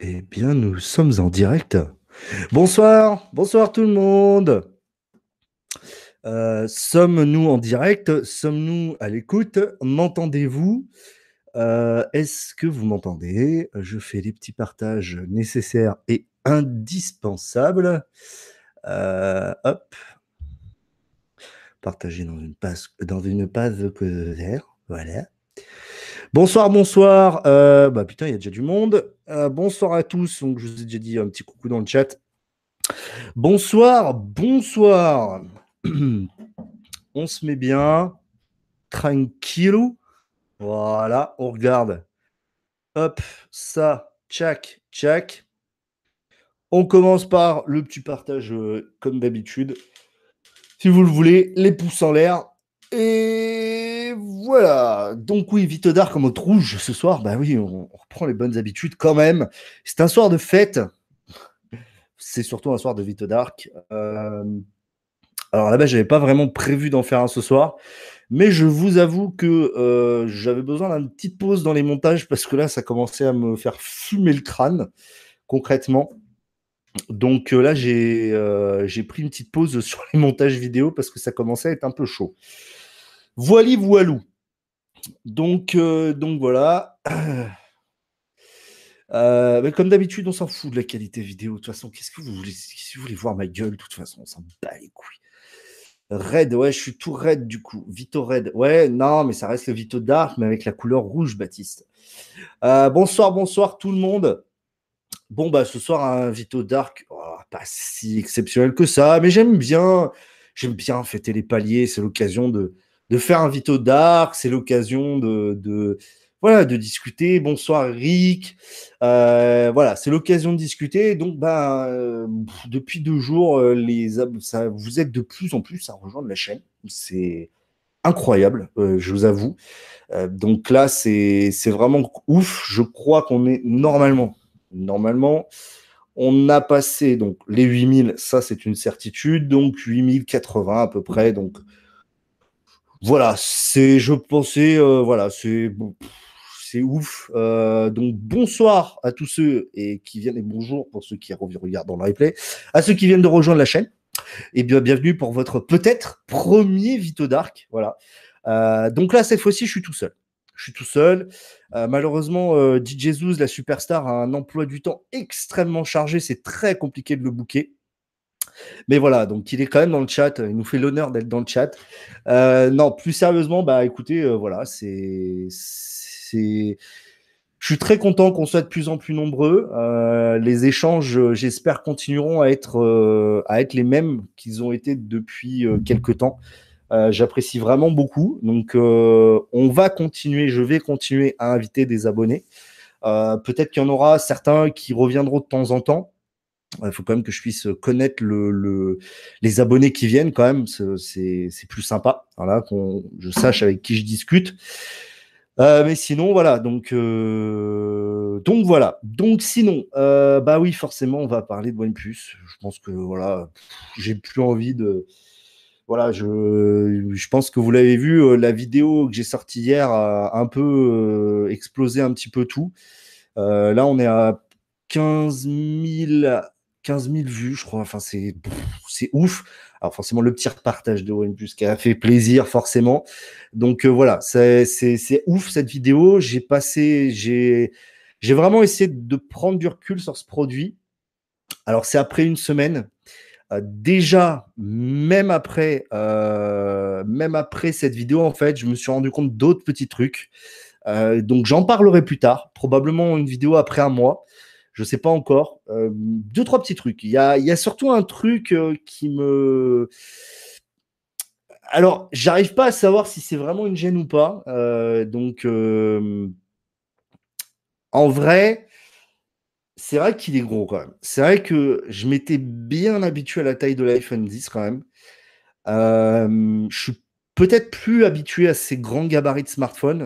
Eh bien, nous sommes en direct. Bonsoir, bonsoir tout le monde. Euh, sommes-nous en direct? Sommes-nous à l'écoute? M'entendez-vous? Euh, Est-ce que vous m'entendez? Je fais les petits partages nécessaires et indispensables. Euh, hop. Partager dans une page, dans une Voilà. Bonsoir, bonsoir. Euh, bah putain, il y a déjà du monde. Euh, bonsoir à tous. Donc, je vous ai déjà dit un petit coucou dans le chat. Bonsoir, bonsoir. on se met bien. Tranquille. Voilà, on regarde. Hop, ça, tchac, tchac. On commence par le petit partage euh, comme d'habitude. Si vous le voulez, les pouces en l'air. Et voilà. Donc oui, Vito Dark en mode rouge ce soir. Bah oui, on, reprend les bonnes habitudes quand même. C'est un soir de fête. C'est surtout un soir de Vito Dark. Euh, alors là-bas, j'avais pas vraiment prévu d'en faire un ce soir. Mais je vous avoue que euh, j'avais besoin d'une petite pause dans les montages parce que là, ça commençait à me faire fumer le crâne, concrètement. Donc euh, là, j'ai pris une petite pause sur les montages vidéo parce que ça commençait à être un peu chaud. Voili voilou. Donc, euh, donc voilà. Euh, mais comme d'habitude, on s'en fout de la qualité vidéo. De toute façon, qu'est-ce que vous voulez Si vous voulez voir ma gueule, de toute façon, on s'en bat les couilles. Red, ouais, je suis tout red du coup. Vito Red. Ouais, non, mais ça reste le Vito Dark, mais avec la couleur rouge, Baptiste. Euh, bonsoir, bonsoir tout le monde. Bon, bah ce soir, un Vito Dark, oh, pas si exceptionnel que ça, mais j'aime bien. J'aime bien fêter les paliers. C'est l'occasion de, de faire un Vito Dark, c'est l'occasion de, voilà, de discuter. Bonsoir Rick. Euh, voilà, c'est l'occasion de discuter. Donc, ben, depuis deux jours, euh, les, ça, vous êtes de plus en plus à rejoindre la chaîne. C'est incroyable, je vous avoue. donc là, c'est vraiment ouf. Je crois qu'on est normalement, normalement, on a passé donc les 8000, ça c'est une certitude, donc 8080 à peu près. Donc voilà, c'est, je pensais, euh, voilà, c'est, ouf. Euh, donc bonsoir à tous ceux et qui viennent et bonjour pour ceux qui regardent dans le replay, à ceux qui viennent de rejoindre la chaîne. Et bien bienvenue pour votre peut-être premier Vito Dark. Voilà. Euh, donc là cette fois-ci je suis tout seul. Je suis tout seul. malheureusement, DJ Zouz, la superstar, a un emploi du temps extrêmement chargé. C'est très compliqué de le bouquer. Mais voilà, donc il est quand même dans le chat. Il nous fait l'honneur d'être dans le chat. Euh, non, plus sérieusement, bah écoutez, euh, voilà, c'est, je suis très content qu'on soit de plus en plus nombreux. Euh, les échanges, j'espère, continueront à être, à être les mêmes qu'ils ont été depuis quelques temps. J'apprécie vraiment beaucoup. Donc, on va continuer, je vais continuer à inviter des abonnés. Peut-être qu'il y en aura certains qui reviendront de temps en temps. Il faut quand même que je puisse connaître le, les abonnés qui viennent quand même. C'est plus sympa. Voilà, qu'on je sache avec qui je discute. Euh, mais sinon, voilà. Donc, euh, donc voilà. Donc sinon, euh, bah oui, forcément, on va parler de OnePlus. Je pense que voilà, j'ai plus envie de. Voilà, je, je pense que vous l'avez vu, la vidéo que j'ai sortie hier a un peu explosé un petit peu tout. là, on est à 15 000 15 000 vues, je crois. Enfin, c'est, c'est ouf. Alors, forcément, le petit partage de OnePlus qui a fait plaisir, forcément. Donc, euh, voilà, c'est, c'est, ouf cette vidéo. J'ai passé, j'ai, j'ai vraiment essayé de prendre du recul sur ce produit. Alors, c'est après une semaine. Euh, déjà, même après, euh, même après cette vidéo, en fait, je me suis rendu compte d'autres petits trucs. donc, j'en parlerai plus tard, probablement une vidéo après un mois. Je sais pas encore. Euh, deux, trois petits trucs. Il y a, surtout un truc euh, qui me. Alors, j'arrive pas à savoir si c'est vraiment une gêne ou pas. Euh, donc, en vrai, c'est vrai qu'il est gros quand même. C'est vrai que je m'étais bien habitué à la taille de l'iPhone 10 quand même. je suis peut-être plus habitué à ces grands gabarits de smartphone.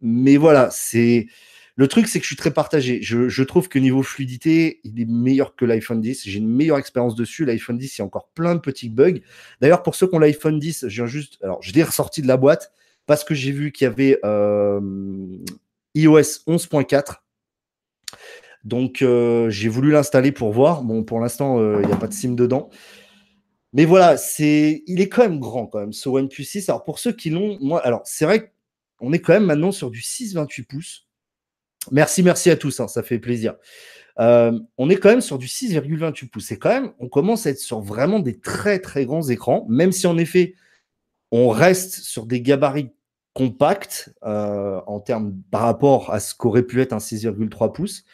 Mais voilà, c'est le truc, c'est que je suis très partagé. Je, trouve que niveau fluidité, il est meilleur que l'iPhone 10. J'ai une meilleure expérience dessus. L'iPhone 10, il y a encore plein de petits bugs. D'ailleurs, pour ceux qui ont l'iPhone 10, je viens juste. Alors, je l'ai ressorti de la boîte parce que j'ai vu qu'il y avait euh, iOS 11.4 Donc, euh, j'ai voulu l'installer pour voir. Bon, pour l'instant, euh, il n'y a pas de SIM dedans. Mais voilà, c'est, il est quand même grand, quand même, ce OnePlus 6. Alors, pour ceux qui l'ont, moi, alors, c'est vrai qu'on est quand même maintenant sur du 6,28 pouces. Merci, merci à tous, hein, ça fait plaisir. Euh, on est quand même sur du 6,28 pouces. C'est quand même, on commence à être sur vraiment des très, très grands écrans, même si en effet, on reste sur des gabarits compacts en termes par rapport à ce qu'aurait pu être un 6,3 pouces.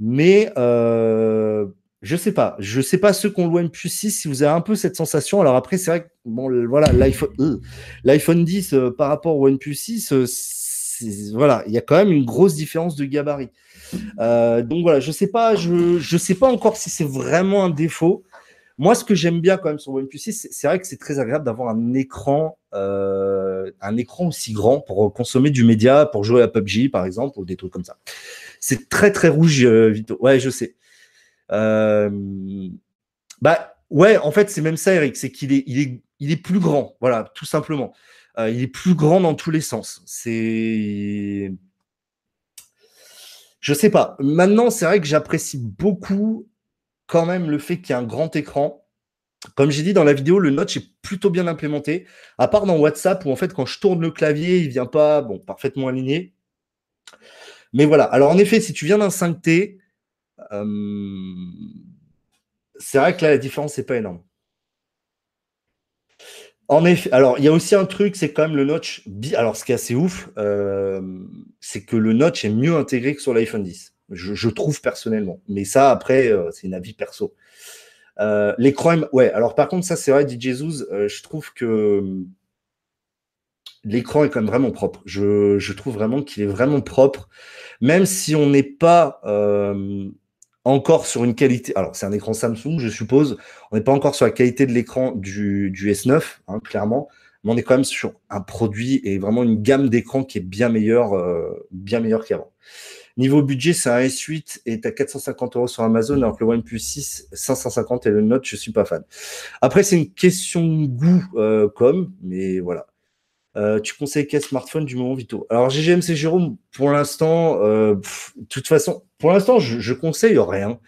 Mais euh, je sais pas. Je sais pas ceux qui ont le OnePlus 6 si vous avez un peu cette sensation. Alors après, c'est vrai que bon, voilà, l'iPhone, euh, l'iPhone 10 euh, par rapport au OnePlus 6, voilà, il y a quand même une grosse différence de gabarit. donc voilà, je sais pas, je, je sais pas encore si c'est vraiment un défaut. Moi, ce que j'aime bien quand même sur OnePlus 6, c'est vrai que c'est très agréable d'avoir un écran, un écran aussi grand pour consommer du média, pour jouer à PUBG par exemple, ou des trucs comme ça. C'est très très rouge, euh, Vito. Ouais, je sais. Euh, bah ouais, en fait, c'est même ça, Eric, c'est qu'il est, il est, il est plus grand. Voilà, tout simplement. Euh, il est plus grand dans tous les sens. C'est. Je sais pas. Maintenant, c'est vrai que j'apprécie beaucoup quand même le fait qu'il y ait un grand écran. Comme j'ai dit dans la vidéo, le notch est plutôt bien implémenté. À part dans WhatsApp où en fait quand je tourne le clavier, il vient pas parfaitement aligné. Mais voilà. Alors, en effet, si tu viens d'un 5T, euh, c'est vrai que là, la différence n'est pas énorme. En effet, alors il y a aussi un truc, c'est quand même le notch. Alors, ce qui est assez ouf, euh, c'est que le notch est mieux intégré que sur l'iPhone 10. Je, trouve personnellement. Mais ça, après, euh, c'est une avis perso. L'écran, ouais. Alors, par contre, ça, c'est vrai, DJ je trouve que l'écran est quand même vraiment propre. Je, trouve vraiment qu'il est vraiment propre, même si on n'est pas euh, encore sur une qualité. Alors, c'est un écran Samsung, je suppose. On n'est pas encore sur la qualité de l'écran du, S9, hein, clairement. Mais on est quand même sur un produit et vraiment une gamme d'écran qui est bien meilleure, euh, bien meilleure qu'avant. Niveau budget, c'est un S8 et tu as 450 euros sur Amazon, alors que le OnePlus 6, 550 et le Note, je suis pas fan. Après, c'est une question de goût euh, comme, mais voilà. Euh, tu conseilles quel smartphone du moment Vito? Alors GGMC Jérôme, pour l'instant, euh, de toute façon, pour l'instant, je, je conseille rien.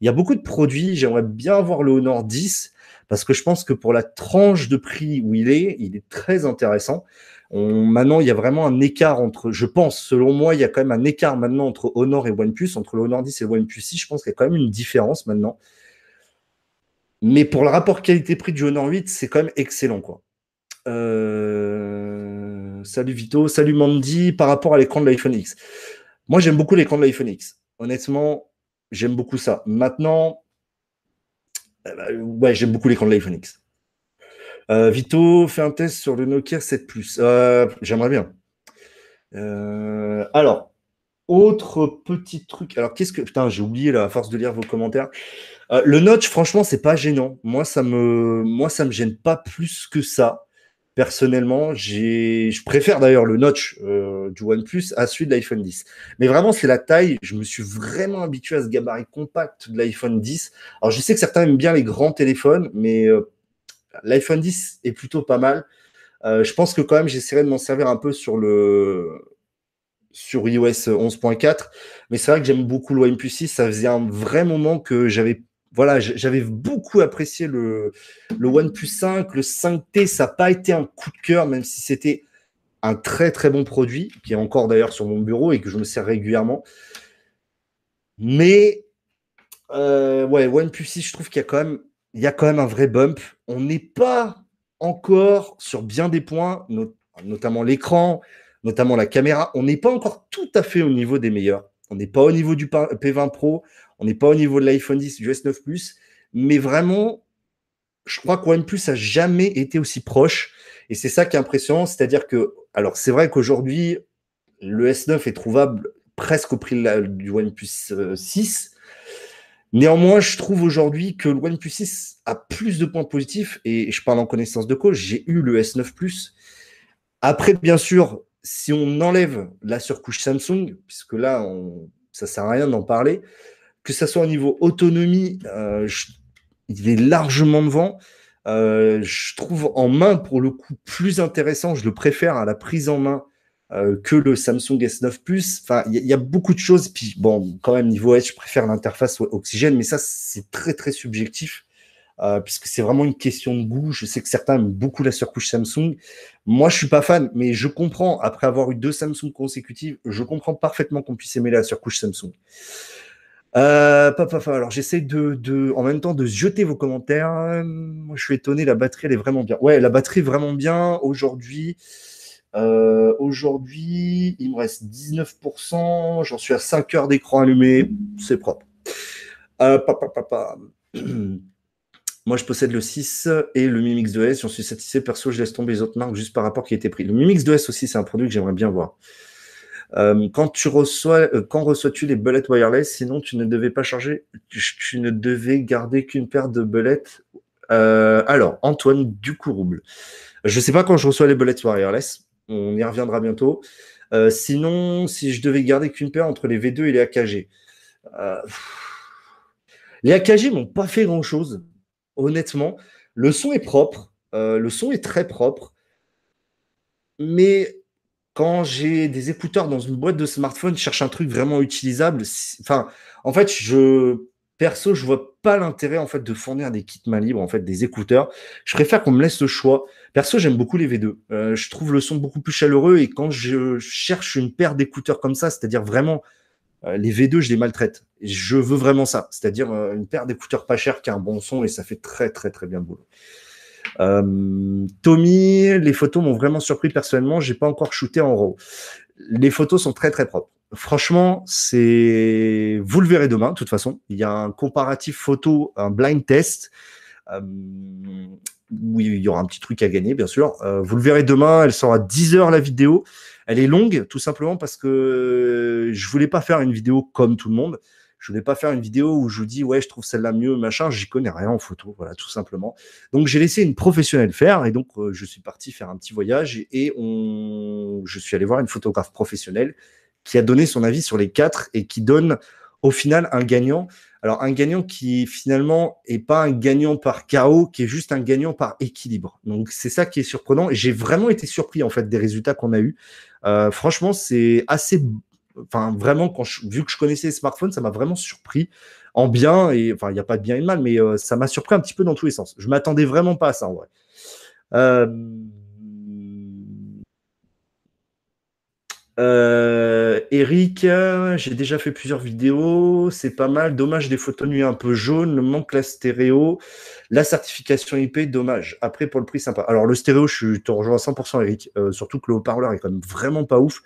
Il y a beaucoup de produits. J'aimerais bien avoir le Honor 10 parce que je pense que pour la tranche de prix où il est, il est très intéressant. Maintenant, il y a vraiment un écart entre, je pense, selon moi, il y a quand même un écart maintenant entre Honor et OnePlus, entre le Honor 10 et le OnePlus 6. Je pense qu'il y a quand même une différence maintenant. Mais pour le rapport qualité-prix du Honor 8, c'est quand même excellent, quoi. Euh, salut Vito, salut Mandy, par rapport à l'écran de l'iPhone X. Moi, j'aime beaucoup l'écran de l'iPhone X. Honnêtement, j'aime beaucoup ça. Maintenant, euh, bah, ouais, j'aime beaucoup l'écran de l'iPhone X. Euh, Vito, fais un test sur le Nokia 7 Plus. J'aimerais bien. alors, autre petit truc. Alors, qu'est-ce que. Putain, j'ai oublié à force de lire vos commentaires. le notch, franchement, c'est pas gênant. Moi, ça me, moi, ça me gêne pas plus que ça. Personnellement, je préfère d'ailleurs le notch euh, du OnePlus à celui de l'iPhone 10. Mais vraiment, c'est la taille. Je me suis vraiment habitué à ce gabarit compact de l'iPhone 10. Alors, je sais que certains aiment bien les grands téléphones, mais euh, l'iPhone 10 est plutôt pas mal. Euh, je pense que quand même, j'essaierai de m'en servir un peu sur le sur iOS 11.4. Mais c'est vrai que j'aime beaucoup le OnePlus 6. Ça faisait un vrai moment que j'avais voilà, j'avais beaucoup apprécié le, OnePlus 5. Le 5T, ça n'a pas été un coup de cœur, même si c'était un très très bon produit, qui est encore d'ailleurs sur mon bureau et que je me sers régulièrement. Mais euh, ouais, OnePlus 6, je trouve qu'il y a quand même, il y a quand même un vrai bump. On n'est pas encore sur bien des points, notamment l'écran, notamment la caméra. On n'est pas encore tout à fait au niveau des meilleurs. On n'est pas au niveau du P20 Pro. On n'est pas au niveau de l'iPhone 10, du S9 Plus, mais vraiment, je crois que OnePlus a jamais été aussi proche. Et c'est ça qui est impressionnant, c'est-à-dire que, alors c'est vrai qu'aujourd'hui, le S9 est trouvable presque au prix du OnePlus 6. Euh, Néanmoins, je trouve aujourd'hui que le OnePlus 6 a plus de points positifs et je parle en connaissance de cause. J'ai eu le S9 Plus. Après, bien sûr, si on enlève la surcouche Samsung, puisque là, ça ne sert à rien d'en parler, que ce soit au niveau autonomie, euh, il est largement devant. Euh, je trouve en main, pour le coup, plus intéressant. Je le préfère à la prise en main euh, que le Samsung S9 Plus. Enfin, il y, a beaucoup de choses. Puis bon, quand même niveau S, je préfère l'interface Oxygène, mais ça c'est très très subjectif. Puisque c'est vraiment une question de goût. Je sais que certains aiment beaucoup la surcouche Samsung. Moi, je suis pas fan, mais je comprends, après avoir eu deux Samsung consécutives, je comprends parfaitement qu'on puisse aimer la surcouche Samsung. Euh, alors j'essaie de, de, en même temps de jeter vos commentaires. Moi, je suis étonné, la batterie, elle est vraiment bien. Ouais, la batterie vraiment bien. Aujourd'hui, euh, aujourd'hui, il me reste 19%. J'en suis à 5 heures d'écran allumé. C'est propre. Euh, Moi, je possède le 6 et le Mi Mix 2S. J'en suis satisfait. Perso, je laisse tomber les autres marques juste par rapport qui été pris. Le Mi Mix 2S aussi, c'est un produit que j'aimerais bien voir. Euh, quand tu reçois, euh, quand reçois-tu les bullets wireless? Sinon, tu ne devais pas charger, tu, ne devais garder qu'une paire de bullets. Euh, alors, Antoine Ducourouble. Je ne sais pas quand je reçois les bullets wireless. On y reviendra bientôt. sinon, si je devais garder qu'une paire entre les V2 et les AKG. les AKG m'ont pas fait grand chose, honnêtement. Le son est propre. le son est très propre. Mais quand j'ai des écouteurs dans une boîte de smartphone, je cherche un truc vraiment utilisable. Enfin, en fait, je perso, je vois pas l'intérêt en fait de fournir des kits main libre, en fait, des écouteurs. Je préfère qu'on me laisse le choix. Perso, j'aime beaucoup les V2. Euh, je trouve le son beaucoup plus chaleureux et quand je cherche une paire d'écouteurs comme ça, c'est-à-dire vraiment euh, les V2, je les maltraite. Je veux vraiment ça, c'est-à-dire euh, une paire d'écouteurs pas chers qui a un bon son et ça fait très très très bien le boulot. Euh, Tommy, les photos m'ont vraiment surpris personnellement. J'ai pas encore shooté en RAW. Les photos sont très très propres. Franchement, c'est vous le verrez demain. De toute façon, il y a un comparatif photo, un blind test. Euh, où il y aura un petit truc à gagner, bien sûr. Euh, vous le verrez demain. Elle sera à 10 heures la vidéo. Elle est longue, tout simplement parce que je voulais pas faire une vidéo comme tout le monde. Je voulais pas faire une vidéo où je vous dis ouais je trouve celle-là mieux machin. J'y connais rien en photo, voilà tout simplement. Donc j'ai laissé une professionnelle faire et donc euh, je suis parti faire un petit voyage et, on... je suis allé voir une photographe professionnelle qui a donné son avis sur les quatre et qui donne au final un gagnant. Alors un gagnant qui finalement est pas un gagnant par chaos, qui est juste un gagnant par équilibre. Donc c'est ça qui est surprenant j'ai vraiment été surpris en fait des résultats qu'on a eu. Euh, franchement c'est assez enfin vraiment, vu que je connaissais les smartphones, ça m'a vraiment surpris en bien et enfin il n'y a pas de bien et de mal, mais euh, ça m'a surpris un petit peu dans tous les sens. Je m'attendais vraiment pas à ça en vrai. Euh, euh, Eric, j'ai déjà fait plusieurs vidéos, c'est pas mal. Dommage des photos nuit un peu jaunes, manque la stéréo, la certification IP, dommage. Après pour le prix sympa. Alors le stéréo, je te rejoins à 100% Eric, surtout que le haut-parleur est quand même vraiment pas ouf.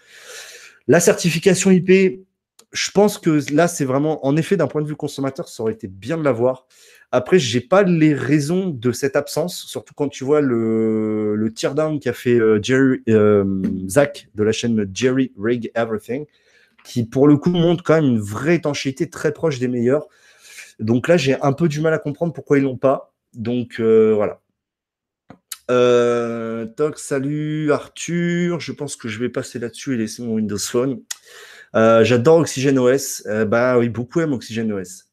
La certification IP, je pense que là, c'est vraiment, en effet, d'un point de vue consommateur, ça aurait été bien de l'avoir. Après, j'ai pas les raisons de cette absence, surtout quand tu vois le, le teardown qu'a fait euh, Jerry, euh, Zach de la chaîne Jerry Rig Everything, qui pour le coup montre quand même une vraie étanchéité très proche des meilleurs. Donc là, j'ai un peu du mal à comprendre pourquoi ils l'ont pas. Donc euh, voilà. Euh, toc, salut Arthur. Je pense que je vais passer là-dessus et laisser mon Windows Phone. Euh, j'adore Oxygen OS. Euh, bah oui, beaucoup aiment Oxygen OS.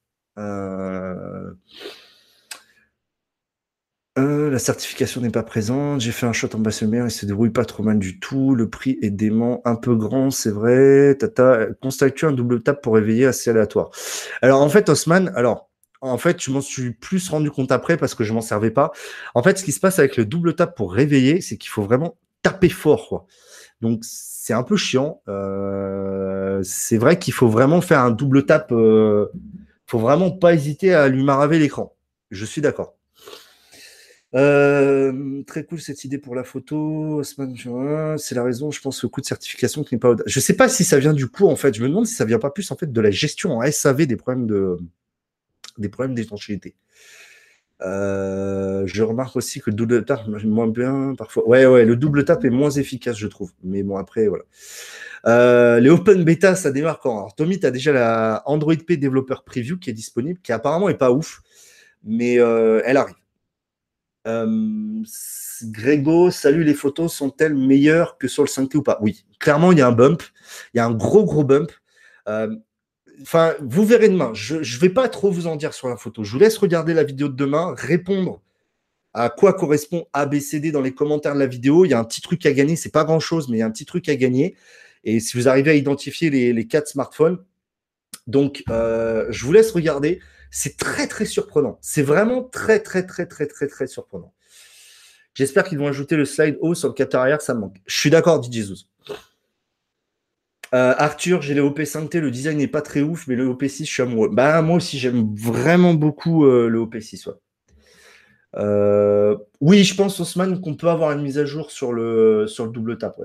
la certification n'est pas présente. J'ai fait un shot en basse lumière et se débrouille pas trop mal du tout. Le prix est dément, un peu grand, c'est vrai. Tata, constate-tu un double tap pour réveiller assez aléatoire? Alors en fait, Osman, alors en fait, je m'en suis plus rendu compte après parce que je m'en servais pas. En fait, ce qui se passe avec le double tap pour réveiller, c'est qu'il faut vraiment taper fort. Quoi. Donc, c'est un peu chiant. Euh, c'est vrai qu'il faut vraiment faire un double tap. Euh, faut vraiment pas hésiter à lui maraver l'écran. Je suis d'accord. Euh, très cool cette idée pour la photo. C'est la raison, je pense, le coût de certification qui n'est pas. Je sais pas si ça vient du coût en fait. Je me demande si ça vient pas plus en fait de la gestion en SAV des problèmes de des problèmes d'étanchéité. Euh, je remarque aussi que le double tap moins bien parfois. Ouais, ouais, le double tap est moins efficace, je trouve. Mais bon, après, voilà. Euh, les open beta, ça démarre quand? Alors, Tommy, tu as déjà la Android P Developer Preview qui est disponible, qui apparemment est pas ouf, mais euh, elle arrive. Grégo, salut, les photos sont-elles meilleures que sur le 5T ou pas? Oui, clairement, il y a un bump. Il y a un gros, gros bump. Enfin, vous verrez demain. Je ne vais pas trop vous en dire sur la photo. Je vous laisse regarder la vidéo de demain, répondre à quoi correspond ABCD dans les commentaires de la vidéo. Il y a un petit truc à gagner. C'est pas grand chose, mais il y a un petit truc à gagner. Et si vous arrivez à identifier les, quatre smartphones, donc euh, je vous laisse regarder. C'est très très surprenant. C'est vraiment très très très très très très surprenant. J'espère qu'ils vont ajouter le slide haut sur le capteur arrière, ça me manque. Je suis d'accord, dit Jesus. Euh, Arthur, j'ai le OP5T, le design n'est pas très ouf, mais le OP6, je suis amoureux. Bah, moi aussi, j'aime vraiment beaucoup euh, le OP6. Euh, oui, je pense, Osman, qu'on peut avoir une mise à jour sur le, sur le double tap.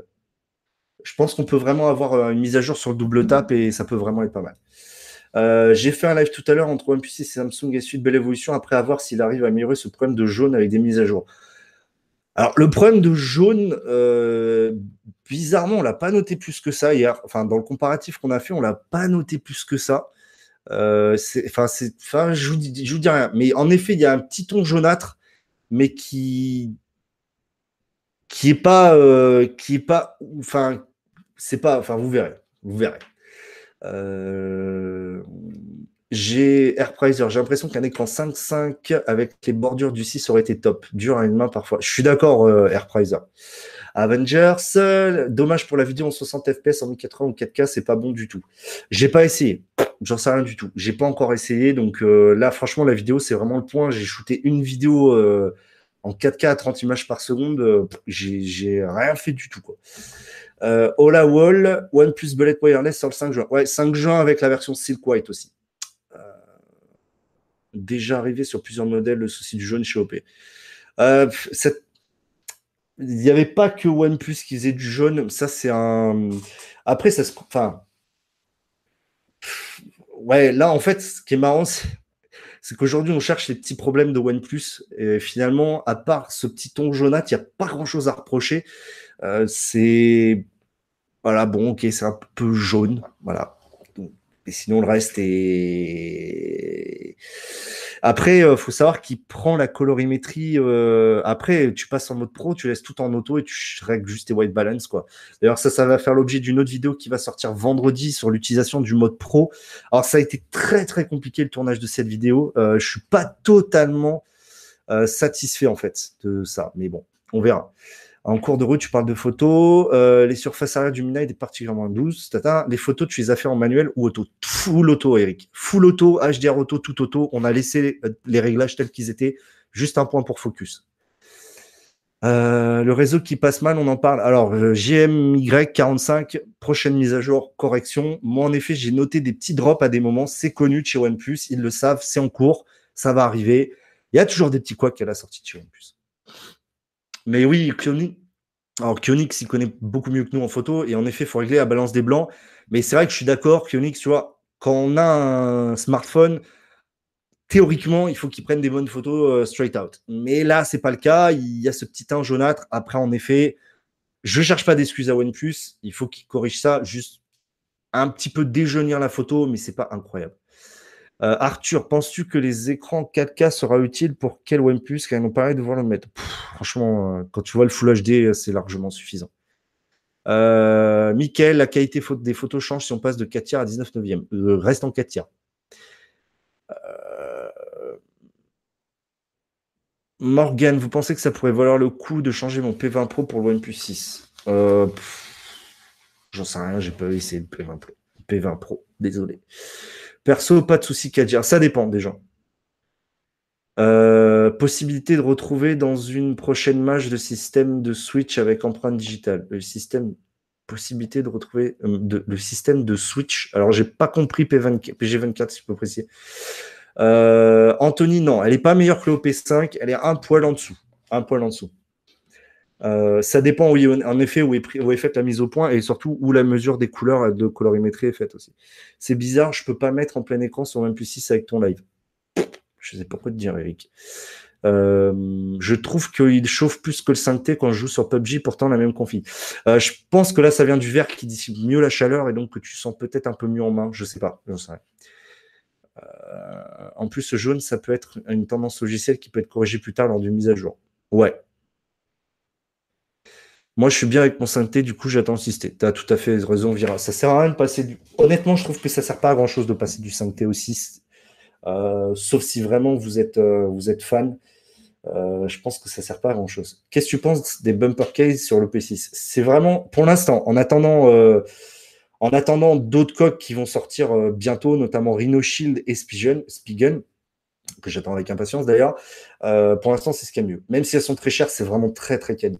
Je pense qu'on peut vraiment avoir une mise à jour sur le double tap et ça peut vraiment être pas mal. j'ai fait un live tout à l'heure entre OnePlus et Samsung et suite belle évolution après avoir s'il arrive à améliorer ce problème de jaune avec des mises à jour. Alors, le problème de jaune, euh, bizarrement, on l'a pas noté plus que ça hier. Enfin, dans le comparatif qu'on a fait, on l'a pas noté plus que ça. Euh, je vous, vous dis rien. Mais en effet, il y a un petit ton jaunâtre, mais qui qui est pas, euh, qui est pas, enfin, c'est pas, enfin, vous verrez, vous verrez. Euh, j'ai AirPriser, j'ai l'impression qu'un écran 5.5 avec les bordures du 6 aurait été top. Dur à une main parfois. Je suis d'accord, euh, AirPriser. Avengers, dommage pour la vidéo en 60 fps en 1080 ou 4K, c'est pas bon du tout. J'ai pas essayé, j'en sais rien du tout. J'ai pas encore essayé, donc euh, là, franchement, la vidéo, c'est vraiment le point. J'ai shooté une vidéo euh, en 4K à 30 images par seconde, euh, j'ai rien fait du tout. Quoi. Wall, OnePlus Bullet Wireless sur le 5 juin. Ouais, 5 juin avec la version Silk White aussi déjà arrivé sur plusieurs modèles le souci du jaune chez OP. Euh, il n'y avait pas que OnePlus qui faisait du jaune. Ça, c'est un. Après, ça se. Enfin. Ouais, là, en fait, ce qui est marrant, c'est qu'aujourd'hui, on cherche les petits problèmes de OnePlus. Finalement, à part ce petit ton jaunâtre, il n'y a pas grand-chose à reprocher. Euh, c'est. Voilà, bon, ok, c'est un peu jaune. Voilà. Et sinon, le reste est. Après, il euh, faut savoir qu'il prend la colorimétrie. Euh, après, tu passes en mode pro, tu laisses tout en auto et tu règles juste tes white balance. quoi. D'ailleurs, ça, ça va faire l'objet d'une autre vidéo qui va sortir vendredi sur l'utilisation du mode pro. Alors, ça a été très, très compliqué le tournage de cette vidéo. Euh, je suis pas totalement euh, satisfait, en fait, de ça. Mais bon, on verra. En cours de route, tu parles de photos. Euh, les surfaces arrière du Mina étaient particulièrement douces. Les photos, tu les as fait en manuel ou auto? Full auto, Eric. Full auto, HDR auto, tout auto. On a laissé euh, les réglages tels qu'ils étaient. Juste un point pour focus. Euh, le réseau qui passe mal, on en parle. Alors, GMY45, prochaine mise à jour, correction. Moi, en effet, j'ai noté des petits drops à des moments. C'est connu chez OnePlus. Ils le savent, c'est en cours. Ça va arriver. Il y a toujours des petits couacs à la sortie de chez OnePlus. Mais oui, Kyonix, alors il connaît beaucoup mieux que nous en photo, et en effet, il faut régler la balance des blancs. Mais c'est vrai que je suis d'accord, Kyonix, tu vois, quand on a un smartphone, théoriquement, il faut qu'il prenne des bonnes photos euh, straight out. Mais là, c'est pas le cas. Il y a ce petit teint jaunâtre. Après, en effet, je cherche pas d'excuses à OnePlus. Il faut qu'il corrige ça, juste un petit peu déjeunir la photo, mais c'est pas incroyable. Euh, Arthur, penses-tu que les écrans 4K sera utile pour quel OnePlus? Car ils pas de voir le mettre. franchement, euh, quand tu vois le Full HD, c'est largement suffisant. Euh, Michael, la qualité des photos change si on passe de 4 tiers à 19 neuvième. reste en 4 tiers. Morgan, vous pensez que ça pourrait valoir le coup de changer mon P20 Pro pour le OnePlus 6 J'en sais rien, j'ai pas essayé le P20 Pro. P20 Pro, désolé. Perso, pas de souci qu'à dire. Ça dépend des gens. Euh, possibilité de retrouver dans une prochaine match de système de Switch avec empreinte digitale. Le système, possibilité de retrouver euh, le système de Switch. Alors, j'ai pas compris PG24, si je peux préciser. Euh, Anthony, non, elle n'est pas meilleure que le 5 elle est un poil en dessous. Un poil en dessous. Euh, ça dépend, oui, en effet, où est, où est, faite la mise au point et surtout où la mesure des couleurs de colorimétrie est faite aussi. C'est bizarre, je peux pas mettre en plein écran sur même plus 6 avec ton live. Je sais pas quoi te dire, Eric. Euh, je trouve qu'il chauffe plus que le 5T quand je joue sur PUBG, pourtant la même config. Euh, je pense que là, ça vient du verre qui dissipe mieux la chaleur et donc que tu sens peut-être un peu mieux en main. Je sais pas, sais en plus, ce jaune, ça peut être une tendance logicielle qui peut être corrigée plus tard lors d'une mise à jour. Ouais, moi, je suis bien avec mon 5T, du coup, j'attends le 6T. Tu as tout à fait raison, Vira. Ça sert à rien de passer du. Honnêtement, je trouve que ça sert pas à grand chose de passer du 5T au 6. Euh, sauf si vraiment vous êtes, euh, vous êtes fan. Euh, je pense que ça sert pas à grand chose. Qu'est-ce que tu penses des bumper case sur le P6 C'est vraiment, pour l'instant, en attendant, en attendant d'autres coques qui vont sortir bientôt, notamment Rhino Shield et Spigen, Spigen que j'attends avec impatience d'ailleurs. pour l'instant, c'est ce qu'il y a mieux. Même si elles sont très chères, c'est vraiment très très quali.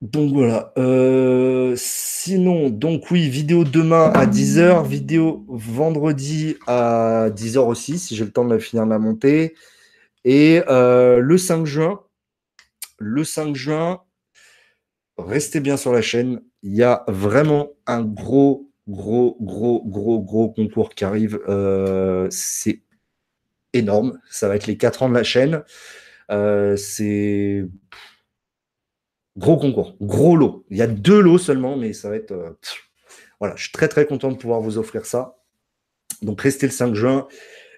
Donc voilà. Euh, sinon, donc oui, vidéo demain à 10h, vidéo vendredi à 10h aussi, si j'ai le temps de finir la montée. Et euh, le 5 juin, le 5 juin, restez bien sur la chaîne. Il y a vraiment un gros, gros, gros, gros, gros concours qui arrive. Euh, c'est énorme. Ça va être les 4 ans de la chaîne. c'est Gros concours, gros lot. Il y a deux lots seulement, mais ça va être. Euh, voilà, je suis très très content de pouvoir vous offrir ça. Donc restez le 5 juin.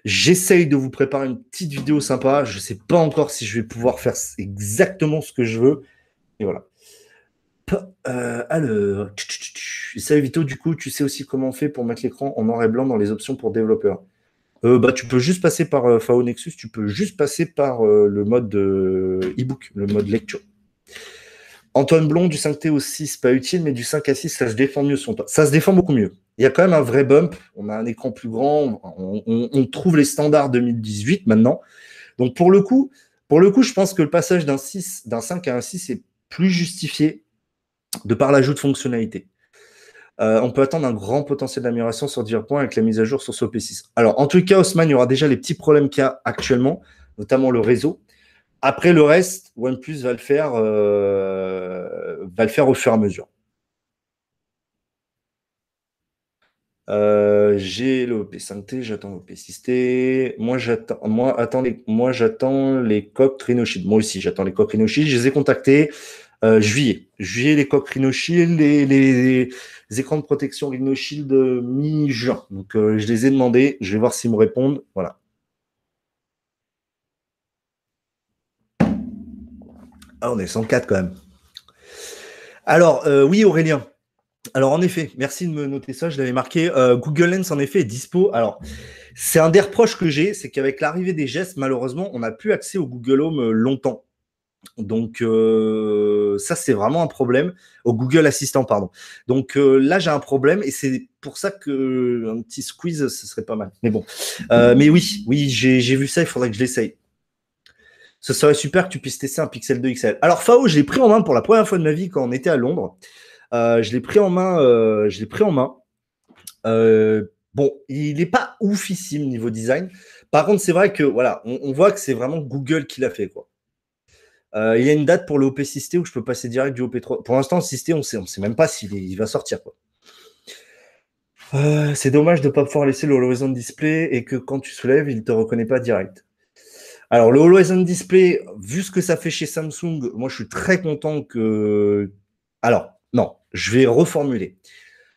J'essaye de vous préparer une petite vidéo sympa. Je ne sais pas encore si je vais pouvoir faire exactement ce que je veux. Et voilà. Euh, alors, salut Vito, du coup, tu sais aussi comment on fait pour mettre l'écran en noir et blanc dans les options pour développeurs. Euh, bah, tu peux juste passer par euh, FAO Nexus, tu peux juste passer par le mode e-book, le mode lecture. Antoine Blond, du 5T au 6, pas utile, mais du 5 à 6, ça se défend mieux. Son ça se défend beaucoup mieux. Il y a quand même un vrai bump. On a un écran plus grand. On, trouve les standards 2018 maintenant. Donc pour le coup, je pense que le passage d'un 6, d'un 5 à un 6 est plus justifié de par l'ajout de fonctionnalités. Euh, on peut attendre un grand potentiel d'amélioration sur divers points avec la mise à jour sur ce P6. Alors, en tout cas, Osman, il y aura déjà les petits problèmes qu'il y a actuellement, notamment le réseau. Après le reste, OnePlus va le faire, euh, va le faire au fur et à mesure. Euh, j'ai le P5T, j'attends le P6T. Moi, j'attends, moi, attendez, moi, j'attends les coques Rhinoshield. Moi aussi, j'attends les coques Rhinoshield. Je les ai contactés euh, juillet. Juillet, les coques Rhinoshield et les, écrans de protection Rhinoshield mi-juin. Donc, je les ai demandés. Je vais voir s'ils me répondent. Voilà. Ah, on est 104 quand même. Alors, euh, oui, Aurélien. Alors, en effet, merci de me noter ça, je l'avais marqué. Euh, Google Lens, en effet, est dispo. Alors, c'est un des reproches que j'ai, c'est qu'avec l'arrivée des gestes, malheureusement, on n'a plus accès au Google Home euh, longtemps. Donc, ça, c'est vraiment un problème. Au Google Assistant, pardon. Donc, là, j'ai un problème et c'est pour ça que un petit squeeze, ce serait pas mal. Mais bon. mais oui, oui, j'ai vu ça, il faudrait que je l'essaye ce serait super que tu puisses tester un Pixel 2 XL. Alors Fao, je l'ai pris en main pour la première fois de ma vie quand on était à Londres. Euh, je l'ai pris en main. Euh, je l'ai pris en main. Euh, bon, il n'est pas oufissime niveau design. Par contre, c'est vrai que voilà, on, voit que c'est vraiment Google qui l'a fait quoi. il y a une date pour le OP6T où je peux passer direct du OP3. Pour l'instant, le 6T, on on sait même pas s'il va sortir quoi. c'est dommage de ne pas pouvoir laisser le Horizon Display et que quand tu soulèves, il ne te reconnaît pas direct. Alors, le Horizon Display, vu ce que ça fait chez Samsung, moi, je suis très content que. Alors, non, je vais reformuler.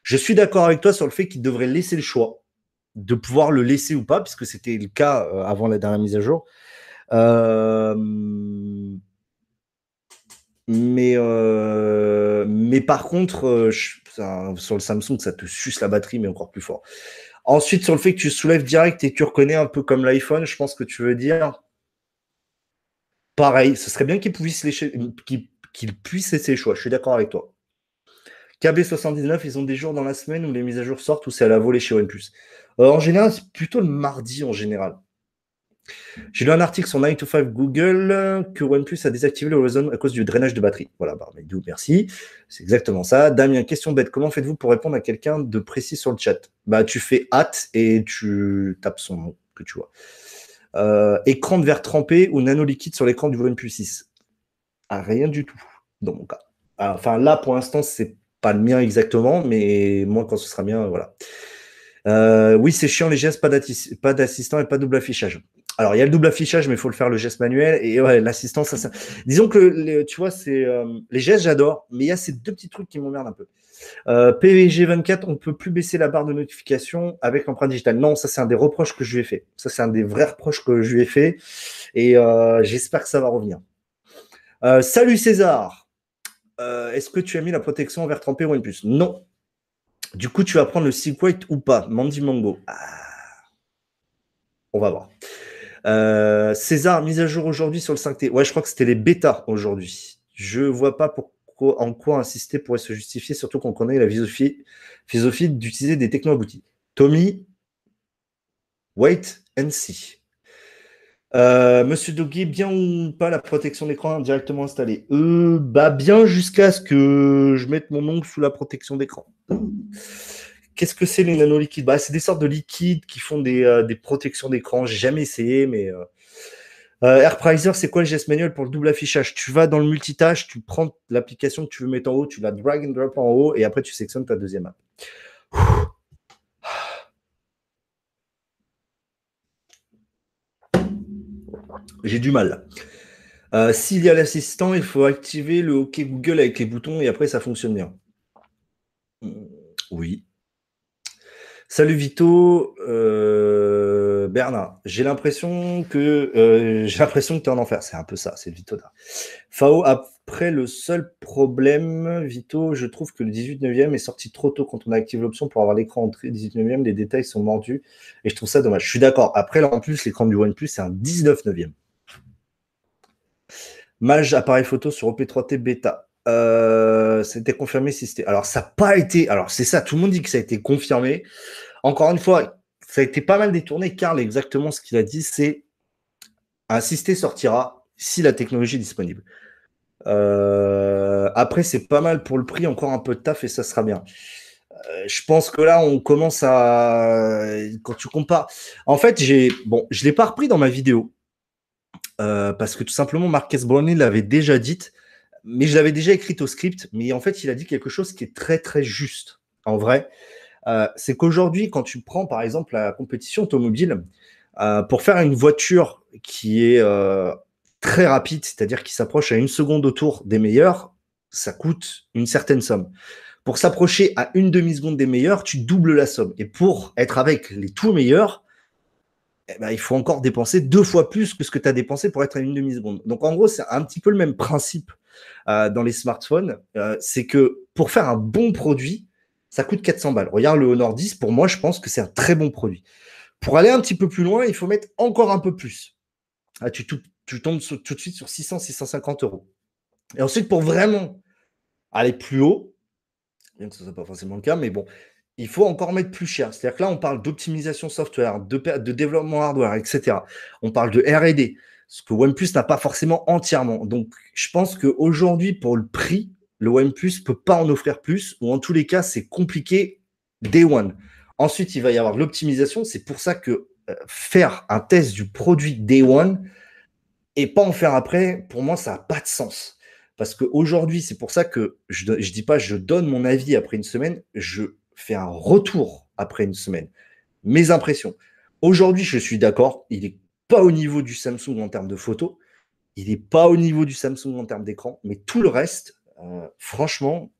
Je suis d'accord avec toi sur le fait qu'il devrait laisser le choix de pouvoir le laisser ou pas, puisque c'était le cas euh, avant la dernière mise à jour. Euh, mais, euh, mais par contre, sur le Samsung, ça te suce la batterie, mais encore plus fort. Ensuite, sur le fait que tu soulèves direct et tu reconnais un peu comme l'iPhone, je pense que tu veux dire Pareil, ce serait bien qu'il puisse, laisser les choix. Je suis d'accord avec toi. KB79, ils ont des jours dans la semaine où les mises à jour sortent ou c'est à la volée chez OnePlus. Euh, en général, c'est plutôt le mardi en général. J'ai lu un article sur 9 to 5 Google que OnePlus a désactivé le Horizon à cause du drainage de batterie. Voilà, bah, merci. C'est exactement ça. Damien, question bête. Comment faites-vous pour répondre à quelqu'un de précis sur le chat? Bah, tu fais hâte et tu tapes son nom que tu vois. Euh, écran de verre trempé ou nano liquide sur l'écran du volume plus 6 ah, Rien du tout, dans mon cas. Ah, enfin, là, pour l'instant, c'est pas le mien exactement, mais moi, quand ce sera bien, voilà. Euh, oui, c'est chiant les gestes, pas d'assistant et pas de double affichage. Alors, il y a le double affichage, mais il faut le faire le geste manuel. Et ouais, l'assistant, ça, Disons que, tu vois, c'est euh, les gestes, j'adore, mais il y a ces deux petits trucs qui m'emmerdent un peu. Euh, PVG24, on ne peut plus baisser la barre de notification avec l'empreinte digitale. Non, ça c'est un des reproches que je lui ai fait. Ça c'est un des vrais reproches que je lui ai fait. Et euh, j'espère que ça va revenir. Euh, salut César. Est-ce que tu as mis la protection vers trempé ou une puce Non. Du coup, tu vas prendre le White ou pas? Mandy Mango. Ah. On va voir. César, mise à jour aujourd'hui sur le 5T. Ouais, je crois que c'était les bêtas aujourd'hui. Je vois pas en quoi insister pourrait se justifier, surtout qu'on connaît la philosophie, d'utiliser des techno aboutis. Tommy, wait and see. Euh, Monsieur Doggy, bien ou pas la protection d'écran directement installée? Euh, Bah bien jusqu'à ce que je mette mon ongle sous la protection d'écran. Qu'est-ce que c'est les nanoliquides? Bah, C'est des sortes de liquides qui font des, euh, protections d'écran. J'ai jamais essayé, mais euh... c'est quoi le geste manuel pour le double affichage? Tu vas dans le multitâche, tu prends l'application que tu veux mettre en haut, tu la drag and drop en haut, et après tu sélectionnes ta deuxième app. J'ai du mal. Euh, s'il y a l'assistant, il faut activer le OK Google avec les boutons et après ça fonctionne bien. Hmm, oui. Salut Vito, euh, Bernard. J'ai l'impression que euh, j'ai l'impression que tu es en enfer. C'est un peu ça, c'est Vito. Fao, après le seul problème, Vito, je trouve que le 18 9e est sorti trop tôt quand on active l'option pour avoir l'écran entrée 18 9e. Les détails sont mordus et je trouve ça dommage. Je suis d'accord. Après, là en plus, l'écran du OnePlus, c'est un 19 9e. Mage appareil photo sur OP3T bêta. Euh, c'était confirmé si c'était. Alors, ça n'a pas été. Alors, c'est ça, tout le monde dit que ça a été confirmé. Encore une fois, ça a été pas mal détourné. Karl, exactement ce qu'il a dit, c'est un système sortira si la technologie est disponible. Euh, après, c'est pas mal pour le prix, encore un peu de taf et ça sera bien. Euh, je pense que là, on commence à. Quand tu compares. En fait, j'ai. Bon, je ne l'ai pas repris dans ma vidéo. parce que tout simplement, Marques Brownlee l'avait déjà dite mais je l'avais déjà écrit au script, mais en fait, il a dit quelque chose qui est très, très juste, en vrai. Euh, c'est qu'aujourd'hui, quand tu prends, par exemple, la compétition automobile, euh, pour faire une voiture qui est euh, très rapide, c'est-à-dire qui s'approche à une seconde autour des meilleurs, ça coûte une certaine somme. Pour s'approcher à une demi-seconde des meilleurs, tu doubles la somme. Et pour être avec les tout meilleurs, eh ben, il faut encore dépenser deux fois plus que ce que tu as dépensé pour être à une demi-seconde. Donc en gros, c'est un petit peu le même principe euh, dans les smartphones, euh, c'est que pour faire un bon produit, ça coûte 400 balles. Regarde le Honor 10, pour moi, je pense que c'est un très bon produit. Pour aller un petit peu plus loin, il faut mettre encore un peu plus. Ah, tu, tombes tout de suite sur 600, 650 euros. Et ensuite, pour vraiment aller plus haut, bien que ce ne soit pas forcément le cas, mais bon, il faut encore mettre plus cher. C'est-à-dire que là, on parle d'optimisation software, de, de, développement hardware, etc. On parle de RD ce que OnePlus n'a pas forcément entièrement. Donc, je pense qu'aujourd'hui, pour le prix, le OnePlus ne peut pas en offrir plus, ou en tous les cas, c'est compliqué day one. Ensuite, il va y avoir l'optimisation. C'est pour ça que euh, faire un test du produit day one et pas en faire après, pour moi, ça n'a pas de sens. Parce qu'aujourd'hui, c'est pour ça que je ne dis pas je donne mon avis après une semaine, je fais un retour après une semaine. Mes impressions. Aujourd'hui, je suis d'accord, il est au niveau du Samsung en termes de photos, il n'est pas au niveau du Samsung en termes d'écran, mais tout le reste, euh, franchement,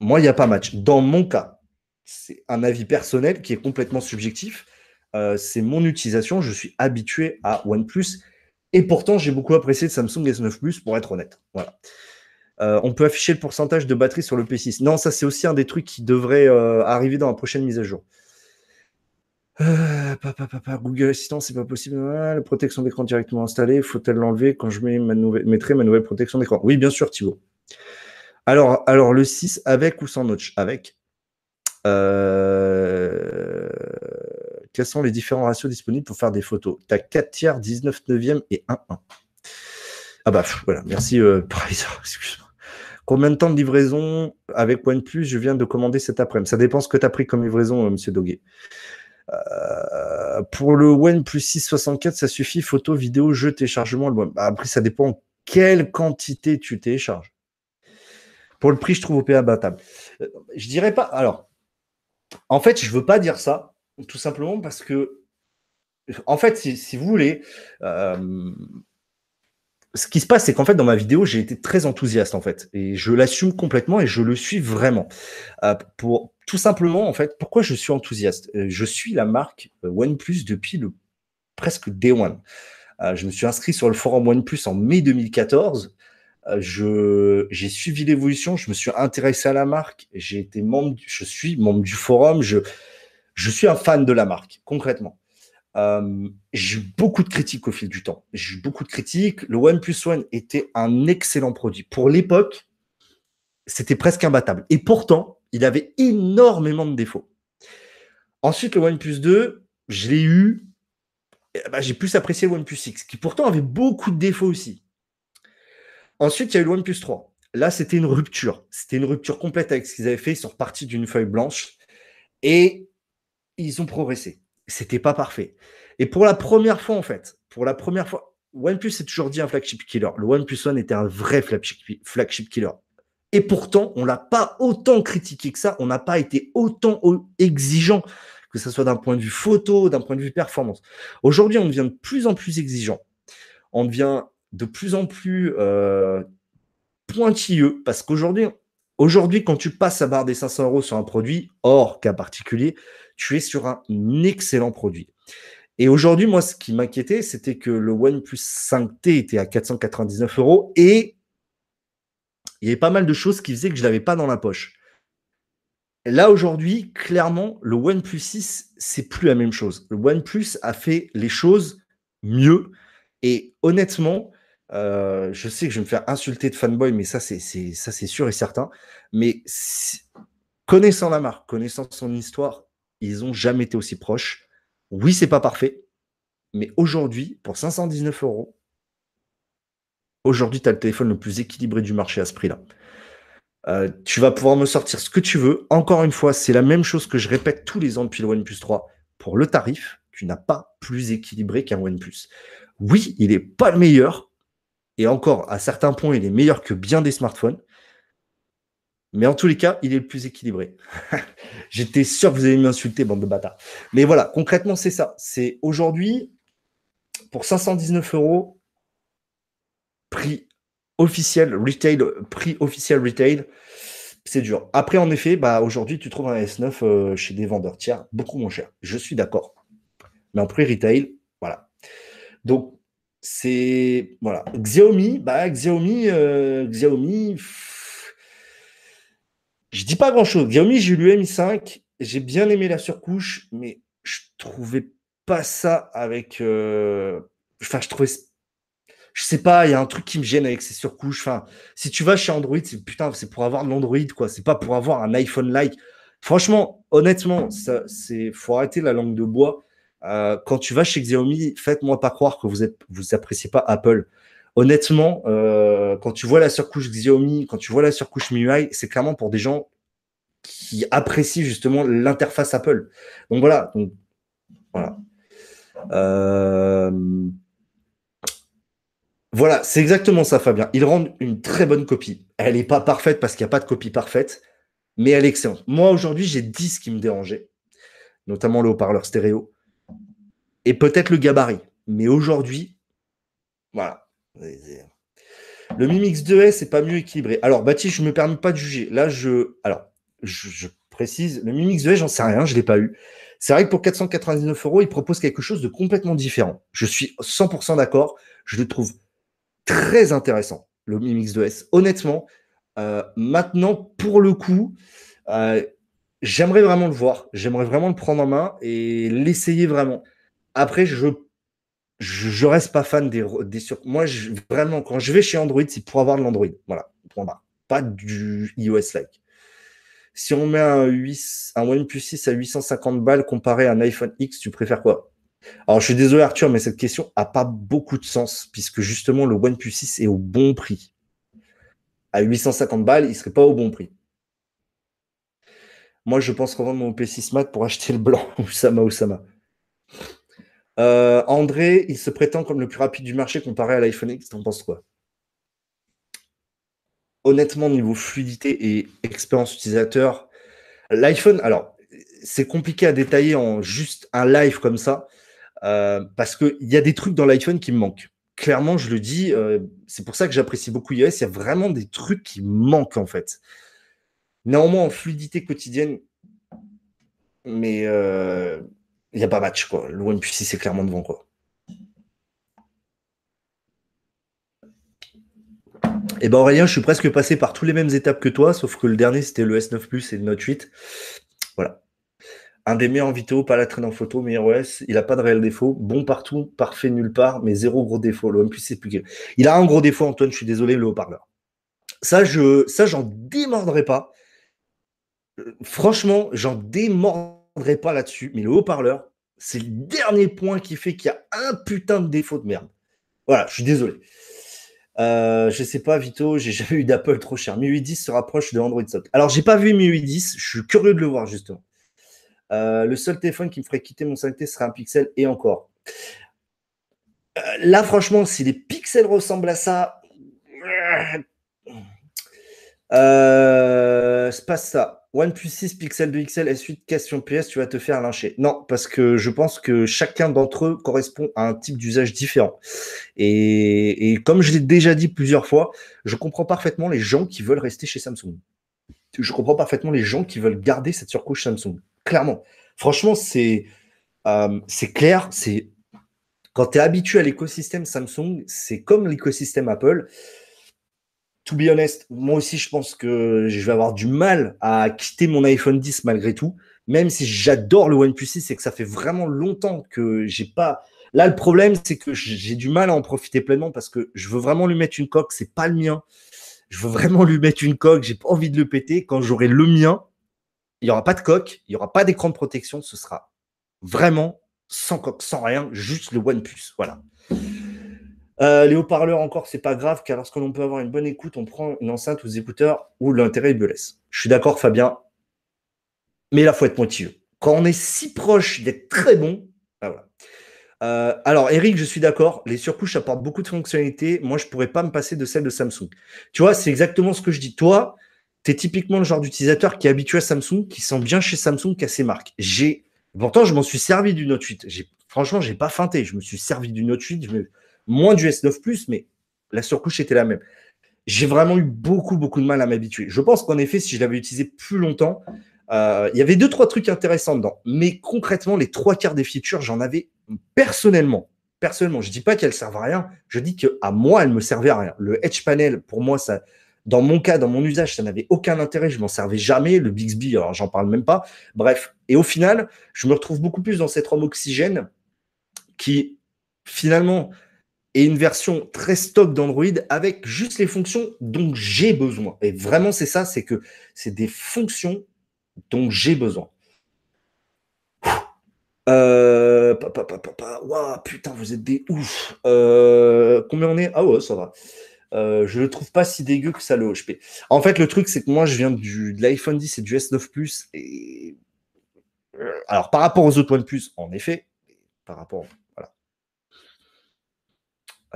moi, il n'y a pas match. Dans mon cas, c'est un avis personnel qui est complètement subjectif. Euh, c'est mon utilisation. Je suis habitué à OnePlus. Et pourtant, j'ai beaucoup apprécié le Samsung S9 Plus, pour être honnête. Voilà. Euh, on peut afficher le pourcentage de batterie sur le P6. Non, ça, c'est aussi un des trucs qui devrait arriver dans la prochaine mise à jour. Euh, Google Assistant, c'est pas possible. la protection d'écran directement installée, faut-elle l'enlever quand je mettrai ma nouvelle protection d'écran? Oui, bien sûr, Thibaut. Alors, alors, le 6 avec ou sans notch? Avec. Euh, quels sont les différents ratios disponibles pour faire des photos? Tu as 4 tiers, 19 neuvième et 1 1. Ah bah voilà, merci euh, excuse-moi. Combien de temps de livraison? Avec OnePlus Je viens de commander cet après-midi. Ça dépend ce que tu as pris comme livraison, euh, monsieur Doguet. Euh, pour le OnePlus 664, ça suffit photo, vidéo, jeu, téléchargement. Bah, après, ça dépend quelle quantité tu télécharges. Pour le prix, je trouve OP abattable. Euh, je dirais pas. Alors, en fait, je veux pas dire ça, tout simplement parce que, en fait, si, vous voulez, euh, ce qui se passe, c'est qu'en fait, dans ma vidéo, j'ai été très enthousiaste, en fait. Et je l'assume complètement et je le suis vraiment. Euh, pour tout simplement, en fait, pourquoi je suis enthousiaste? Euh, Je suis la marque euh, OnePlus depuis le presque day one. je me suis inscrit sur le forum OnePlus en mai 2014. je, j'ai suivi l'évolution, je me suis intéressé à la marque, j'ai été membre, je suis membre du forum, je, je suis un fan de la marque, concrètement. Euh, j'ai eu beaucoup de critiques au fil du temps. J'ai eu beaucoup de critiques. Le OnePlus One était un excellent produit. Pour l'époque, c'était presque imbattable. Et pourtant, il avait énormément de défauts. Ensuite, le OnePlus 2, je l'ai eu. Bah, j'ai plus apprécié le OnePlus 6, qui pourtant avait beaucoup de défauts aussi. Ensuite, il y a eu le OnePlus 3. Là, c'était une rupture. C'était une rupture complète avec ce qu'ils avaient fait. Ils sont repartis d'une feuille blanche et ils ont progressé. C'était pas parfait. Et pour la première fois, en fait, pour la première fois, OnePlus est toujours dit un flagship killer. Le OnePlus One était un vrai flagship killer. Et pourtant, on l'a pas autant critiqué que ça. On n'a pas été autant exigeant, que ce soit d'un point de vue photo, d'un point de vue performance. Aujourd'hui, on devient de plus en plus exigeant. On devient de plus en plus euh, pointilleux parce qu'aujourd'hui, aujourd'hui, quand tu passes à barre des 500 euros sur un produit, hors cas particulier, tu es sur un excellent produit. Et aujourd'hui, moi, ce qui m'inquiétait, c'était que le OnePlus 5T était à 499 euros et il y avait pas mal de choses qui faisaient que je ne l'avais pas dans la poche. Là, aujourd'hui, clairement, le OnePlus 6, c'est plus la même chose. Le OnePlus a fait les choses mieux. Et honnêtement, euh, je sais que je vais me faire insulter de fanboy, mais ça, c'est sûr et certain. Mais connaissant la marque, connaissant son histoire, ils n'ont jamais été aussi proches. Oui, c'est pas parfait, mais aujourd'hui, pour 519 euros, aujourd'hui, tu as le téléphone le plus équilibré du marché à ce prix-là. Euh, tu vas pouvoir me sortir ce que tu veux. Encore une fois, c'est la même chose que je répète tous les ans depuis le OnePlus 3. Pour le tarif, tu n'as pas plus équilibré qu'un OnePlus. Oui, il n'est pas le meilleur. Et encore, à certains points, il est meilleur que bien des smartphones. Mais en tous les cas, il est le plus équilibré. J'étais sûr que vous allez m'insulter, bande de bâtards. Mais voilà, concrètement, c'est ça. C'est aujourd'hui, pour 519 euros, prix officiel retail, prix officiel retail, c'est dur. Après, en effet, bah, aujourd'hui, tu trouves un S9 euh, chez des vendeurs tiers beaucoup moins cher. Je suis d'accord. Mais en prix retail, voilà. Donc, c'est. Voilà. Xiaomi, bah, Xiaomi, euh, Xiaomi. Je dis pas grand chose. Xiaomi, j'ai eu le Mi 5. J'ai bien aimé la surcouche, mais je trouvais pas ça avec. Euh, enfin, je trouvais. Je sais pas, il y a un truc qui me gêne avec ces surcouches. Enfin, si tu vas chez Android, c'est putain, c'est pour avoir de l'Android, quoi. C'est pas pour avoir un iPhone like. Franchement, honnêtement, ça, c'est, faut arrêter la langue de bois. Euh, quand tu vas chez Xiaomi, faites-moi pas croire que vous vous appréciez pas Apple honnêtement, euh, quand tu vois la surcouche Xiaomi, quand tu vois la surcouche MIUI, c'est clairement pour des gens qui apprécient justement l'interface Apple. Donc voilà. Voilà. Euh, voilà, c'est exactement ça, Fabien. Ils rendent une très bonne copie. Elle n'est pas parfaite parce qu'il n'y a pas de copie parfaite, mais elle est excellente. Moi, aujourd'hui, j'ai 10 qui me dérangeaient, notamment le haut-parleur stéréo et peut-être le gabarit. Mais aujourd'hui, voilà, le Mi Mix 2S n'est pas mieux équilibré. Alors, Baptiste, je ne me permets pas de juger. Là, je. Précise, le Mi Mix 2S, j'en sais rien, je ne l'ai pas eu. C'est vrai que pour 499 euros, il propose quelque chose de complètement différent. Je suis 100% d'accord. Je le trouve très intéressant, le Mi Mix 2S. Honnêtement, euh, maintenant, pour le coup, euh, j'aimerais vraiment le voir. J'aimerais vraiment le prendre en main et l'essayer vraiment. Après, je je, reste pas fan des, des sur... Moi, vraiment, quand je vais chez Android, c'est pour avoir de l'Android. Voilà, Pas du iOS-like. Si on met un, 8, un OnePlus 6 à 850 balles comparé à un iPhone X, tu préfères quoi? Alors, je suis désolé, Arthur, mais cette question a pas beaucoup de sens, puisque justement, le OnePlus 6 est au bon prix. À 850 balles, il serait pas au bon prix. Moi, je pense revendre mon P6 Max pour acheter le blanc. Oussama, Oussama. Euh, André, il se prétend comme le plus rapide du marché comparé à l'iPhone X. T'en penses quoi? Honnêtement, niveau fluidité et expérience utilisateur, l'iPhone, alors, c'est compliqué à détailler en juste un live comme ça, euh, parce qu'il y a des trucs dans l'iPhone qui me manquent. Clairement, je le dis, euh, c'est pour ça que j'apprécie beaucoup iOS. Il y a vraiment des trucs qui manquent en fait. Néanmoins, en fluidité quotidienne, mais il n'y a pas match, quoi. Le OnePlus 6 est clairement devant, quoi. Et eh ben Aurélien, je suis presque passé par toutes les mêmes étapes que toi, sauf que le dernier c'était le S9 Plus et le Note 8. Voilà. Un des meilleurs vidéos, pas la traîne en photo, meilleur OS. Il n'a pas de réel défaut. Bon partout, parfait nulle part, mais zéro gros défaut. Le OnePlus, c'est plus Il a un gros défaut, Antoine, je suis désolé, le haut-parleur. Ça, je, ça, j'en démordrai pas. Euh, franchement, j'en démordrai pas là-dessus. Mais le haut-parleur, c'est le dernier point qui fait qu'il y a un putain de défaut de merde. Voilà, je suis désolé. Euh, je sais pas, Vito, j'ai jamais eu d'Apple trop cher. MIUI 10 se rapproche de Android Soft. Alors, j'ai pas vu MIUI 10, je suis curieux de le voir justement. Euh, le seul téléphone qui me ferait quitter mon 5T serait un Pixel et encore. Euh, là, franchement, si les pixels ressemblent à ça, euh, c'est pas ça. OnePlus 6 Pixel 2 XL S8 question PS, tu vas te faire lyncher. Non, parce que je pense que chacun d'entre eux correspond à un type d'usage différent. Et, comme je l'ai déjà dit plusieurs fois, je comprends parfaitement les gens qui veulent rester chez Samsung. Je comprends parfaitement les gens qui veulent garder cette surcouche Samsung. Clairement. Franchement, c'est euh, clair. C'est quand tu es habitué à l'écosystème Samsung, c'est comme l'écosystème Apple to be honest, moi aussi, je pense que je vais avoir du mal à quitter mon iPhone 10 malgré tout. Même si j'adore le OnePlus 6, c'est que ça fait vraiment longtemps que j'ai pas. Là, le problème, c'est que j'ai du mal à en profiter pleinement parce que je veux vraiment lui mettre une coque. C'est pas le mien. Je veux vraiment lui mettre une coque. J'ai pas envie de le péter. Quand j'aurai le mien, il y aura pas de coque, il y aura pas d'écran de protection. Ce sera vraiment sans coque, sans rien, juste le OnePlus. Voilà. Euh, les haut-parleurs encore, c'est pas grave, car lorsque l'on peut avoir une bonne écoute, on prend une enceinte des écouteurs où l'intérêt est laisse. Je suis d'accord, Fabien, mais là, faut être motivé. Quand on est si proche d'être très bon, voilà. Euh, alors, Eric, je suis d'accord, les surcouches apportent beaucoup de fonctionnalités. Moi, je pourrais pas me passer de celle de Samsung. Tu vois, c'est exactement ce que je dis. Toi, tu es typiquement le genre d'utilisateur qui est habitué à Samsung, qui sent bien chez Samsung qu'à ses marques. J'ai, pourtant, je m'en suis servi du Note 8. Franchement, j'ai pas feinté. Je me suis servi du Note 8. Je me moins du S9 Plus, mais la surcouche était la même. J'ai vraiment eu beaucoup, beaucoup de mal à m'habituer. Je pense qu'en effet, si je l'avais utilisé plus longtemps, euh, il y avait deux, trois trucs intéressants dedans. Mais concrètement, les trois quarts des features, j'en avais personnellement. Personnellement, je dis pas qu'elles servent à rien. Je dis que à moi, elles me servaient à rien. Le Edge Panel, pour moi, ça, dans mon cas, dans mon usage, ça n'avait aucun intérêt. Je m'en servais jamais. Le Bixby, alors j'en parle même pas. Bref. Et au final, je me retrouve beaucoup plus dans cette ROM oxygène qui, finalement, et une version très stock d'Android avec juste les fonctions dont j'ai besoin. Et vraiment, c'est ça, c'est que c'est des fonctions dont j'ai besoin. Euh, putain, vous êtes des ouf. Euh, combien on est? Ah ouais, ça va. Euh, je ne trouve pas si dégueu que ça le HP. En fait, le truc, c'est que moi, je viens du, de l'iPhone 10 et du S9 Plus. Et... Euh, alors, par rapport aux autres OnePlus, en effet, par rapport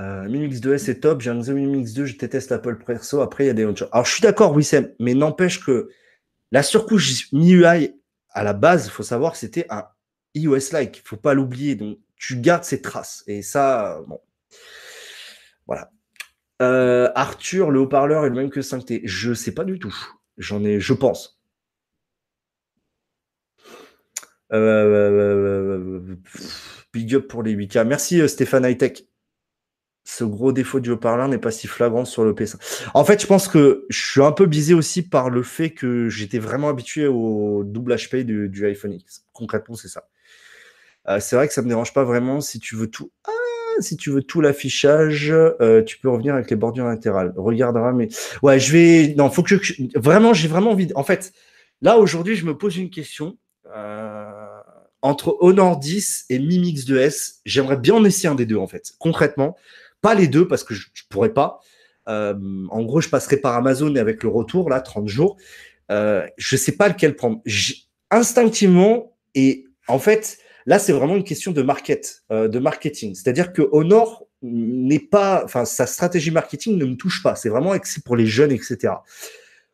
euh, Mi Mix 2S est top. J'ai un Xiaomi Mix 2, je déteste Apple Perso. Après, il y a des autres choses. Alors, je suis d'accord, Wissem, mais n'empêche que la surcouche MIUI, à la base, il faut savoir, c'était un iOS-like. Il ne faut pas l'oublier. Donc, tu gardes ces traces. Et ça, bon. Voilà. Euh, Arthur, le haut-parleur est le même que 5T. Je ne sais pas du tout. J'en ai, je pense. Euh, big up pour les 8K. Merci Stéphane Hightech ce gros défaut du haut-parleur n'est pas si flagrant sur le PS5. En fait, je pense que je suis un peu biaisé aussi par le fait que j'étais vraiment habitué au double HP du, iPhone X. Concrètement, c'est ça. Euh, c'est vrai que ça me dérange pas vraiment si tu veux tout. Ah, si tu veux tout l'affichage, euh, tu peux revenir avec les bordures latérales. Regardera, mais ouais, je vais. Non, faut que vraiment, j'ai vraiment envie. En fait, là aujourd'hui, je me pose une question. Euh, entre Honor 10 et Mi Mix 2S, j'aimerais bien en essayer un des deux en fait. Concrètement, pas les deux parce que je, ne pourrais pas. Euh, en gros, je passerai par Amazon et avec le retour, là, 30 jours. Euh, je sais pas lequel prendre. Instinctivement, et en fait, là, c'est vraiment une question de market, euh, de marketing. C'est-à-dire que Honor n'est pas, enfin, sa stratégie marketing ne me touche pas. C'est vraiment pour les jeunes, etc.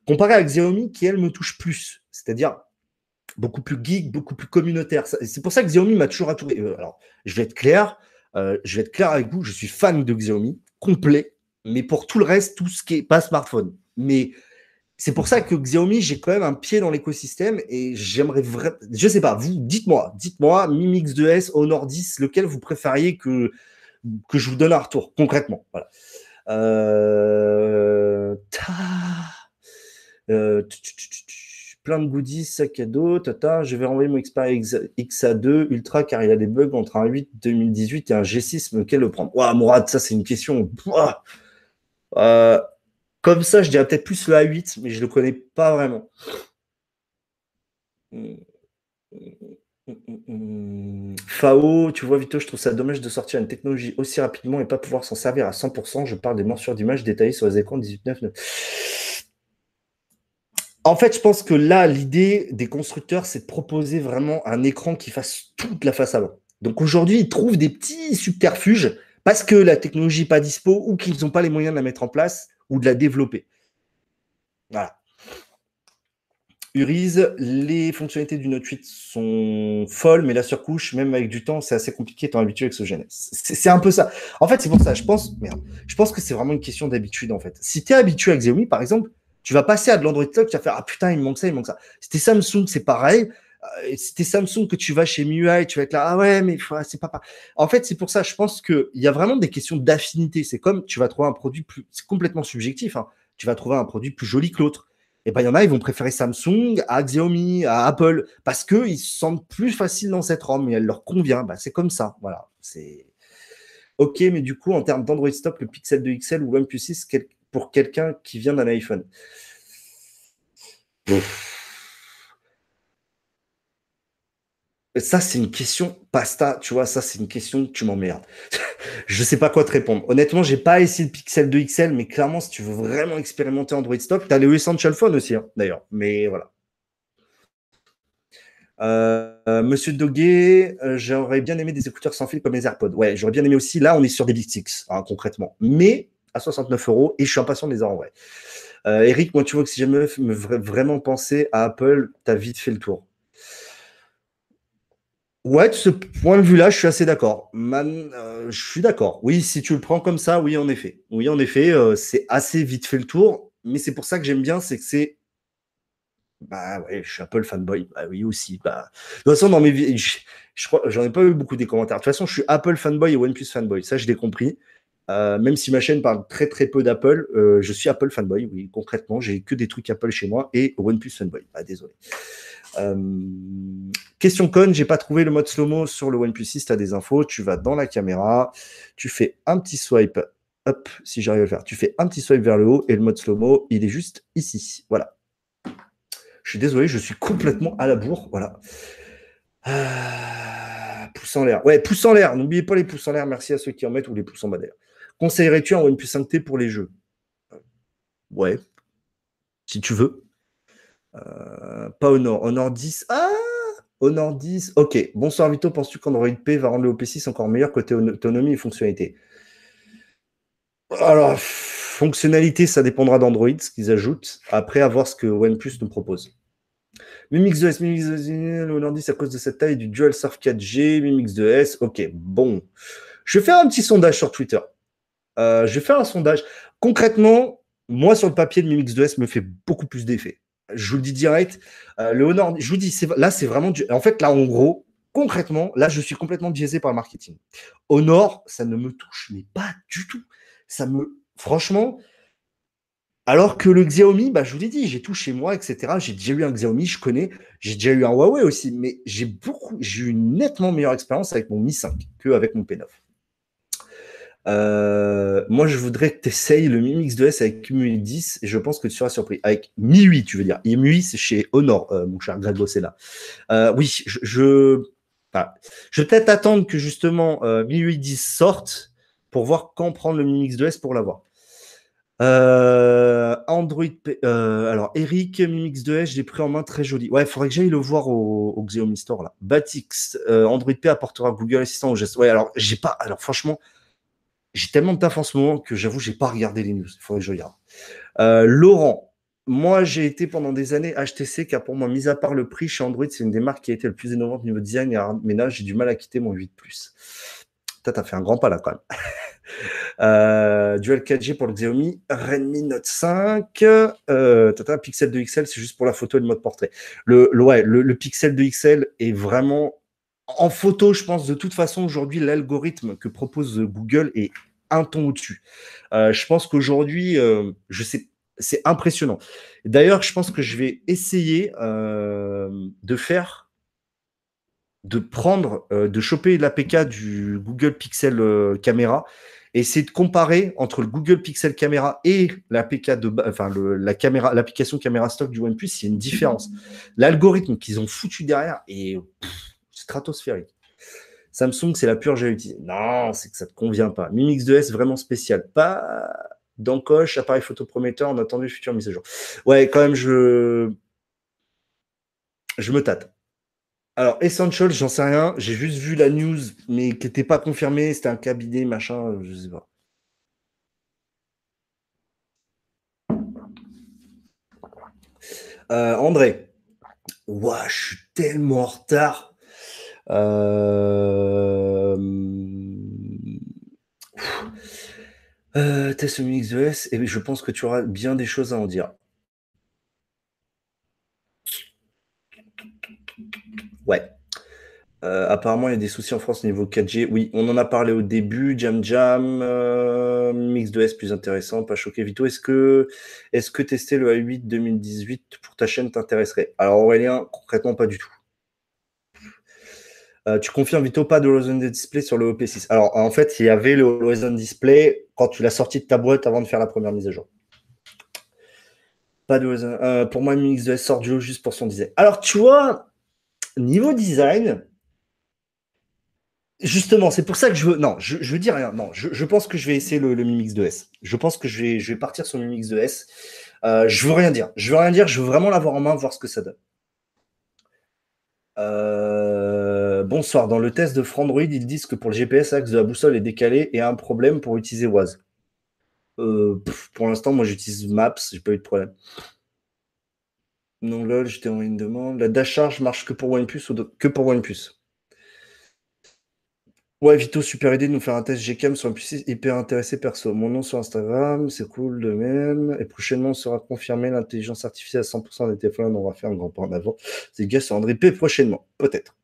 Comparé à Xiaomi, qui elle me touche plus. C'est-à-dire beaucoup plus geek, beaucoup plus communautaire. C'est pour ça que Xiaomi m'a toujours attiré. Euh, alors, je vais être clair. Euh, je vais être clair avec vous, je suis fan de Xiaomi, complet, mais pour tout le reste, tout ce qui est pas smartphone. Mais c'est pour ça que Xiaomi, j'ai quand même un pied dans l'écosystème et j'aimerais vraiment. Je sais pas, vous, dites-moi, dites-moi, Mi Mix 2S, Honor 10, lequel vous préfériez que, que je vous donne un retour, concrètement. Voilà. Euh... Euh... plein de goodies, sac à dos, tata, je vais renvoyer mon Xperia XA2 Ultra car il a des bugs entre un 8 2018 et un G6, lequel le prendre Waouh, Mourad, ça c'est une question. Euh, comme ça, je dirais peut-être plus le A8, mais je ne le connais pas vraiment. FAO, tu vois, Vito, je trouve ça dommage de sortir une technologie aussi rapidement et pas pouvoir s'en servir à 100%. Je parle des morsures d'images détaillées sur les écrans 18.9. En fait, je pense que là, l'idée des constructeurs, c'est de proposer vraiment un écran qui fasse toute la face avant. Donc aujourd'hui, ils trouvent des petits subterfuges parce que la technologie n'est pas dispo ou qu'ils n'ont pas les moyens de la mettre en place ou de la développer. Voilà. Uriz, les fonctionnalités du Note 8 sont folles, mais la surcouche, même avec du temps, c'est assez compliqué étant habitué avec ce GNS. C'est un peu ça. En fait, c'est pour ça. Je pense, merde, je pense que c'est vraiment une question d'habitude, en fait. Si tu es habitué avec Xiaomi, par exemple, tu vas passer à de l'Android Talk, tu vas faire Ah putain, il me manque ça, il manque ça. C'était Samsung, c'est pareil. Euh, c'était Samsung que tu vas chez MIUI, tu vas être là, ah ouais, mais c'est pas, pas. En fait, c'est pour ça, je pense qu'il y a vraiment des questions d'affinité. C'est comme tu vas trouver un produit plus, c'est complètement subjectif. Hein. Tu vas trouver un produit plus joli que l'autre. Et ben, il y en a, ils vont préférer Samsung à Xiaomi, à Apple, parce qu'ils se sentent plus faciles dans cette ROM et elle leur convient. Ben, c'est comme ça. Voilà. C'est. Ok, mais du coup, en termes d'Android Stop, le Pixel 2 XL ou OnePlus 6, quelqu'un qui vient d'un iPhone Ça, c'est une question pasta, tu vois, ça, c'est une question que tu m'emmerdes. je sais pas quoi te répondre. Honnêtement, j'ai pas essayé le Pixel 2 XL, mais clairement, si tu veux vraiment expérimenter Android Stop, tu as les Essential Phone aussi, hein, d'ailleurs. Mais voilà. Euh, Monsieur Doguet, euh, j'aurais bien aimé des écouteurs sans fil comme les AirPods. Ouais, j'aurais bien aimé aussi. Là, on est sur des Big hein, concrètement. Mais à 69 euros et je suis impatient de les. Euh, Eric, moi, tu vois que si jamais me vraiment penser à Apple, tu as vite fait le tour. Ouais, de ce point de vue-là, je suis assez d'accord. Euh, je suis d'accord. Oui, si tu le prends comme ça, oui, en effet. Oui, en effet, euh, c'est assez vite fait le tour. Mais c'est pour ça que j'aime bien, c'est que c'est. Bah ouais, je suis Apple fanboy. Bah oui, aussi. Bah... De toute façon, dans mes vies, je, crois, j'en ai pas eu beaucoup des commentaires. De toute façon, je suis Apple fanboy et OnePlus fanboy. Ça, je l'ai compris. Euh, même si ma chaîne parle très très peu d'Apple, euh, je suis Apple fanboy, oui, concrètement, j'ai que des trucs Apple chez moi et OnePlus fanboy. Ah, désolé. Euh, question con, j'ai pas trouvé le mode slow-mo sur le OnePlus 6, tu as des infos, tu vas dans la caméra, tu fais un petit swipe up, si j'arrive à le faire, tu fais un petit swipe vers le haut et le mode slow-mo, il est juste ici. Voilà. Je suis désolé, je suis complètement à la bourre. Voilà. pouce en l'air. Ouais, pouce en l'air. N'oubliez pas les pouces en l'air. Merci à ceux qui en mettent ou les pouces en bas d'air. Conseillerais-tu un OnePlus 5T pour les jeux? Ouais, si tu veux. Euh, pas Honor. Honor 10. Ah Honor 10. Ok. Bonsoir Vito. Penses-tu qu'Android P va rendre le OP6 encore meilleur côté autonomie et fonctionnalité? Alors, fonctionnalité, ça dépendra d'Android, ce qu'ils ajoutent. Après, à voir ce que OnePlus nous propose. Mimix 2S, Mimix 2S, le Honor 10 à cause de cette taille du Dual Surf 4G, Mimix 2S. Ok, bon. Je vais faire un petit sondage sur Twitter. Euh, je vais faire un sondage. Concrètement, moi, sur le papier, le Mimix 2S me fait beaucoup plus d'effet. Je vous le dis direct. Euh, le Honor, je vous dis, là, c'est vraiment du. En fait, là, en gros, concrètement, là, je suis complètement biaisé par le marketing. Honor, ça ne me touche, mais pas du tout. Ça me. Franchement. Alors que le Xiaomi, bah, je vous l'ai dit, j'ai tout chez moi, etc. J'ai déjà eu un Xiaomi, je connais. J'ai déjà eu un Huawei aussi, mais j'ai beaucoup, j'ai eu une nettement meilleure expérience avec mon Mi 5 qu'avec mon P9. Euh, moi, je voudrais que tu essayes le Mi Mix 2S avec MUI 10 et je pense que tu seras surpris. Avec Mi 8, tu veux dire. Et 8, c'est chez Honor, euh, mon cher Greg là. Euh, oui, je, je, vais peut-être attendre que justement Mi 8 10 sorte pour voir quand prendre le Mi Mix 2S pour l'avoir. Android, alors Eric, Mi Mix 2S, je l'ai pris en main très joli. Ouais, il faudrait que j'aille le voir au, au Xiaomi Store là. Batix, Android P apportera Google Assistant au geste. Ouais, alors j'ai pas, alors franchement, j'ai tellement de taf en ce moment que j'avoue, j'ai pas regardé les news. Il faudrait que je regarde. Euh, Laurent, moi, j'ai été pendant des années HTC, car pour moi, mis à part le prix chez Android, c'est une des marques qui a été le plus innovante au niveau design et ménage. J'ai du mal à quitter mon 8 Plus. Tu as fait un grand pas là quand même. Euh, Dual 4G pour le Xiaomi, Redmi Note 5, euh, tata, Pixel 2 XL, c'est juste pour la photo et le mode portrait. Le, le, le Pixel 2 XL est vraiment en photo, je pense de toute façon aujourd'hui l'algorithme que propose Google est un ton au-dessus. Euh, je pense qu'aujourd'hui, euh, je sais, C'est impressionnant. D'ailleurs, je pense que je vais essayer euh, de faire, de prendre, de choper l'APK du Google Pixel Caméra et essayer de comparer entre le Google Pixel Caméra et l'APK de, enfin la caméra, l'application caméra stock du OnePlus, il y a une différence. L'algorithme qu'ils ont foutu derrière est stratosphérique. Samsung, c'est la purge à utiliser. Non, c'est que ça ne te convient pas. Mi Mix 2S, vraiment spécial. Pas d'encoche, appareil photo prometteur, on attend les futures mises à jour. Ouais, quand même, je. Je me tâte. Alors, Essential, j'en sais rien. J'ai juste vu la news, mais qui n'était pas confirmée. C'était un cabinet, machin, je sais pas. Euh, André. Ouah, je suis tellement en retard. Euh... Euh, test MixOS, et je pense que tu auras bien des choses à en dire. Ouais. Euh, apparemment, il y a des soucis en France au niveau 4G. Oui, on en a parlé au début. Jam Jam, euh, Mix 2S plus intéressant, pas choqué. Vito, est-ce que, est que tester le A8 2018 pour ta chaîne t'intéresserait? Alors Aurélien, concrètement, pas du tout. Euh, tu confirmes, Vito, pas de Horizon Display sur le OP6. Alors, en fait, il y avait le Horizon Display quand tu l'as sorti de ta boîte avant de faire la première mise à jour. Pas de euh, pour moi, Mix 2S sort du lot juste pour son design. Alors, tu vois, niveau design, justement, c'est pour ça que je veux. Non, je, veux dire rien. Non, je, pense que je vais essayer le, le Mi Mix 2S. Je pense que je vais, je vais partir sur le Mi Mix 2S. Euh, je veux rien dire. Je veux rien dire. Je veux vraiment l'avoir en main, voir ce que ça donne. Euh, bonsoir. Dans le test de Frandroid, ils disent que pour le GPS, l'axe de la boussole est décalé et un problème pour utiliser Waze. Euh, pour l'instant, moi j'utilise Maps, j'ai pas eu de problème. Non, lol, j'étais en une demande. La dash charge marche que pour OnePlus ou que pour OnePlus? Ouais, Vito, super idée de nous faire un test Gcam sur un PC hyper intéressé perso. Mon nom sur Instagram, c'est cool de même. Et prochainement, on sera confirmé l'intelligence artificielle à 100% des téléphones. On va faire un grand pas en avant. C'est gars sur André P prochainement, peut-être.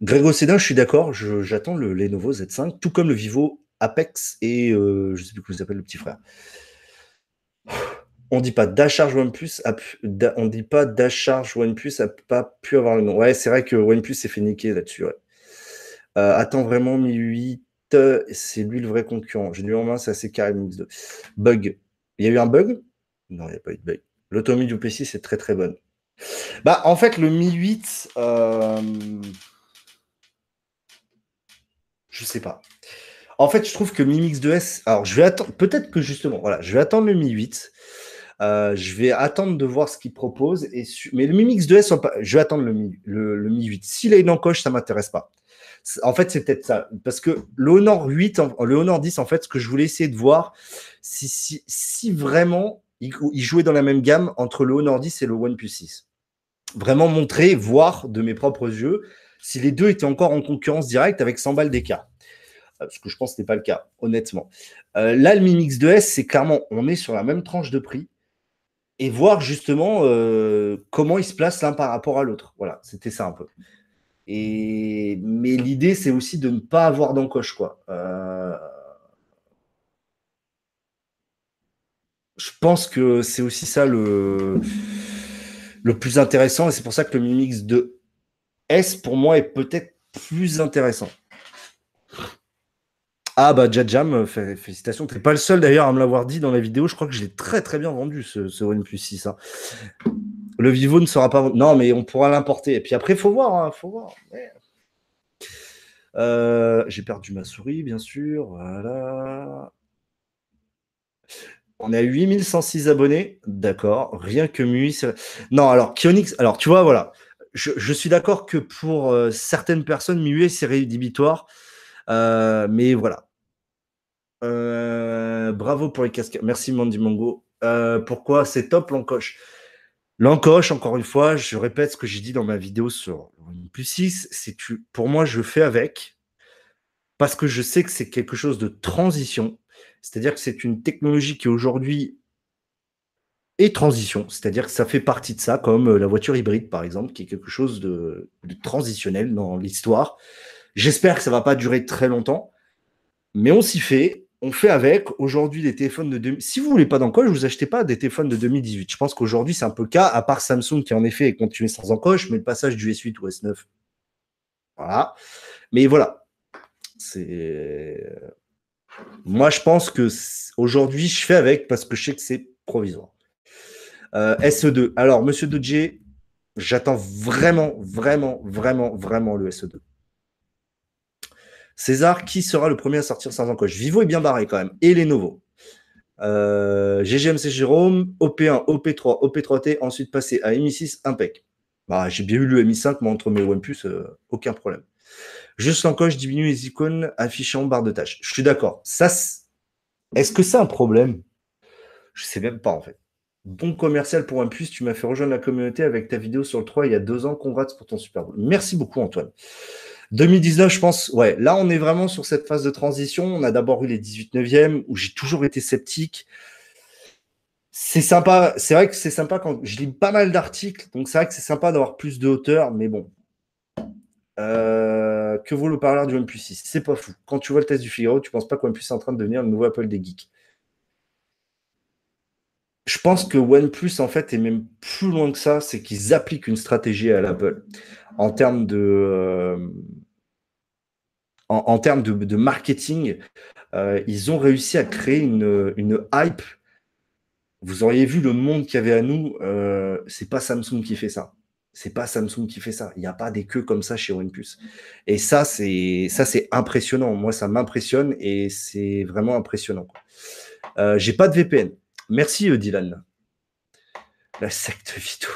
Grégo Sédin, je suis d'accord. J'attends le Lenovo Z5, tout comme le Vivo Apex et euh, je sais plus comment s'appelle le petit frère. On dit pas d'acharge OnePlus, on dit pas d'acharge OnePlus a pas pu avoir le nom. Ouais, c'est vrai que OnePlus s'est fait niquer là-dessus. Euh, attends vraiment Mi 8, c'est lui le vrai concurrent. J'ai lu en main, c'est assez carré Mix Bug. Il y a eu un bug? Non, il n'y a pas eu de bug. L'autonomie du PC, c'est très très bonne. Bah, en fait, le Mi 8, euh... je sais pas. En fait, je trouve que Mi Mix 2S. Alors, je vais attendre. Peut-être que justement, voilà, je vais attendre le Mi 8. Euh, je vais attendre de voir ce qu'il propose. Et Mais le Mi Mix 2S, je vais attendre le Mi, le, Mi 8. S'il a une encoche, ça m'intéresse pas. En fait, c'est peut-être ça. Parce que le Honor 8, le Honor 10, en fait, ce que je voulais essayer de voir, si, si, si vraiment il, jouait dans la même gamme entre le Honor 10 et le OnePlus 6. Vraiment montrer, voir de mes propres yeux si les deux étaient encore en concurrence directe avec 100 balles d'écart. Euh, ce que je pense n'est pas le cas, honnêtement. Euh, là, le Mi Mix 2S, c'est clairement, on est sur la même tranche de prix et voir justement euh, comment il se place l'un par rapport à l'autre. Voilà, c'était ça un peu. Mais l'idée, c'est aussi de ne pas avoir d'encoche, quoi. Je pense que c'est aussi ça le, le plus intéressant, et c'est pour ça que le Mimix de S, pour moi, est peut-être plus intéressant. Ah bah Jajam, félicitations. Tu n'es pas le seul d'ailleurs à me l'avoir dit dans la vidéo. Je crois que je l'ai très très bien vendu ce, ce OnePlus 6. Hein. Le Vivo ne sera pas. Non, mais on pourra l'importer. Et puis après, faut voir. Hein, faut voir. Euh, j'ai perdu ma souris, bien sûr. Voilà. On est à 8106 abonnés. D'accord. Rien que MUI. Non, alors, Kionix. Alors, tu vois, voilà. Je, suis d'accord que pour euh, certaines personnes, MUI, c'est rédhibitoire. Euh, mais voilà. bravo pour les casques. Merci, Mandy Mongo. pourquoi c'est top l'encoche? L'encoche, encore une fois, je répète ce que j'ai dit dans ma vidéo sur plus 6, c'est que pour moi, je fais avec parce que je sais que c'est quelque chose de transition. C'est-à-dire que c'est une technologie qui aujourd'hui est transition. C'est-à-dire que ça fait partie de ça, comme euh, la voiture hybride, par exemple, qui est quelque chose de, transitionnel dans l'histoire. J'espère que ça va pas durer très longtemps, mais on s'y fait. on fait avec. Aujourd'hui, les téléphones de 2000. Si vous voulez pas d'encoche, vous achetez pas des téléphones de 2018. Je pense qu'aujourd'hui, c'est un peu cas, à part Samsung qui en effet est continué sans encoche, mais le passage du S8 ou S9. Voilà. Mais voilà. C'est. Moi, je pense que aujourd'hui, je fais avec parce que je sais que c'est provisoire. Euh, SE2. Alors, monsieur Dodge, j'attends vraiment, vraiment, vraiment, vraiment le SE2. César, qui sera le premier à sortir sans encoche? Vivo est bien barré quand même. Et Lenovo. Euh, GGMC Jérôme, OP1, OP3, OP3T, ensuite passé à Mi 6, impec. Bah, j'ai bien eu le Mi 5, mais entre mes OnePlus, euh, aucun problème. Juste l'encoche diminue les icônes affichant barre de tâches. Je suis d'accord. Ça, est-ce que c'est un problème? Je sais même pas en fait. Bon commercial pour OnePlus, tu m'as fait rejoindre la communauté avec ta vidéo sur le 3 il y a deux ans. Congrats pour ton Super Bowl. Merci beaucoup Antoine. 2019, je pense, ouais, là, on est vraiment sur cette phase de transition. On a d'abord eu les 18 neuvième où j'ai toujours été sceptique. C'est sympa, c'est vrai que c'est sympa quand je lis pas mal d'articles, donc c'est vrai que c'est sympa d'avoir plus de hauteur, mais bon. Euh, que vaut le parleur du OnePlus 6 C'est pas fou. Quand tu vois le test du Figaro, tu penses pas que OnePlus est en train de devenir le nouveau Apple des geeks. Je pense que OnePlus, en fait, est même plus loin que ça, c'est qu'ils appliquent une stratégie à l'Apple en termes de, euh, en, termes de, marketing. Euh, ils ont réussi à créer une, une, hype. Vous auriez vu le monde qu'il y avait à nous. Euh, c'est pas Samsung qui fait ça. C'est pas Samsung qui fait ça. Il n'y a pas des queues comme ça chez OnePlus. Et ça, c'est ça, c'est impressionnant. Moi, ça m'impressionne et c'est vraiment impressionnant. Euh, J'ai pas de VPN. Merci Dylan. La secte Vito.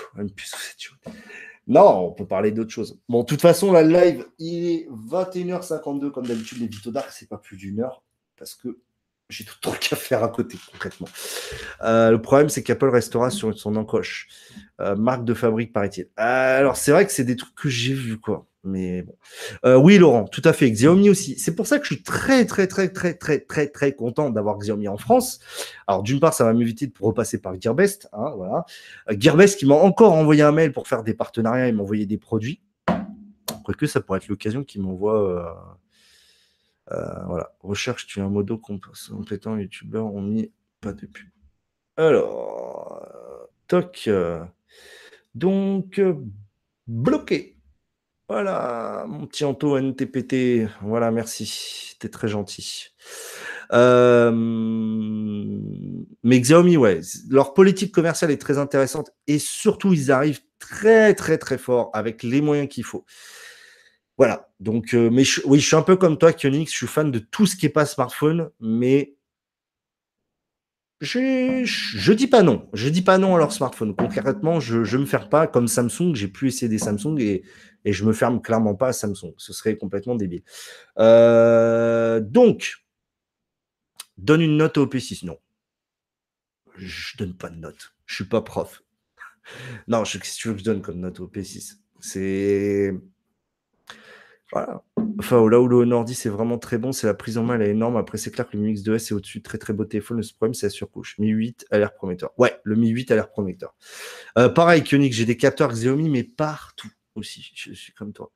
Non, on peut parler d'autre chose. Bon, de toute façon, la live, il est 21h52, comme d'habitude, les Vito Dark, c'est pas plus d'une heure, parce que j'ai tout truc à faire à côté, concrètement. Euh, le problème, c'est qu'Apple restera sur son encoche. Euh, marque de fabrique, paraît-il. Alors, c'est vrai que c'est des trucs que j'ai vus, quoi. Mais bon. Euh, oui, Laurent, tout à fait. Xiaomi aussi. C'est pour ça que je suis très, très, très, très, très, très, très content d'avoir Xiaomi en France. Alors, d'une part, ça va m'éviter de repasser par Gearbest. Hein, voilà. Gearbest qui m'a encore envoyé un mail pour faire des partenariats et m'envoyer des produits. Quoique, ça pourrait être l'occasion qu'il m'envoie. Euh, voilà. Recherche, tu es un modo complétant youtubeur, on mis pas de pub. Alors, toc. Donc, bloqué. Voilà, mon petit Anto NTPT. Voilà, merci. T'es très gentil. Euh, mais Xiaomi, ouais, leur politique commerciale est très intéressante et surtout, ils arrivent très, très, très fort avec les moyens qu'il faut. Voilà. Donc, euh, mais oui, je suis un peu comme toi, Kionix. Je suis fan de tout ce qui n'est pas smartphone, mais je, je dis pas non. Je dis pas non à leur smartphone. Concrètement, je ne me ferme pas comme Samsung. J'ai plus essayé des Samsung et, et je me ferme clairement pas à Samsung. Ce serait complètement débile. Euh, donc, donne une note au P6. Non. Je donne pas de note. Je suis pas prof. non, je, qu'est-ce que tu veux que je donne comme note au P6 C'est voilà. Enfin, là où le Honor c'est vraiment très bon, c'est la prise en main, elle est énorme. Après, c'est clair que le Mi X2S est au-dessus. Très très beau téléphone. Le problème, c'est la surcouche. Mi 8 a l'air prometteur. Ouais, le Mi 8 a l'air prometteur. Euh, pareil, Kionix, j'ai des capteurs Xiaomi, mais partout aussi. Je suis comme toi.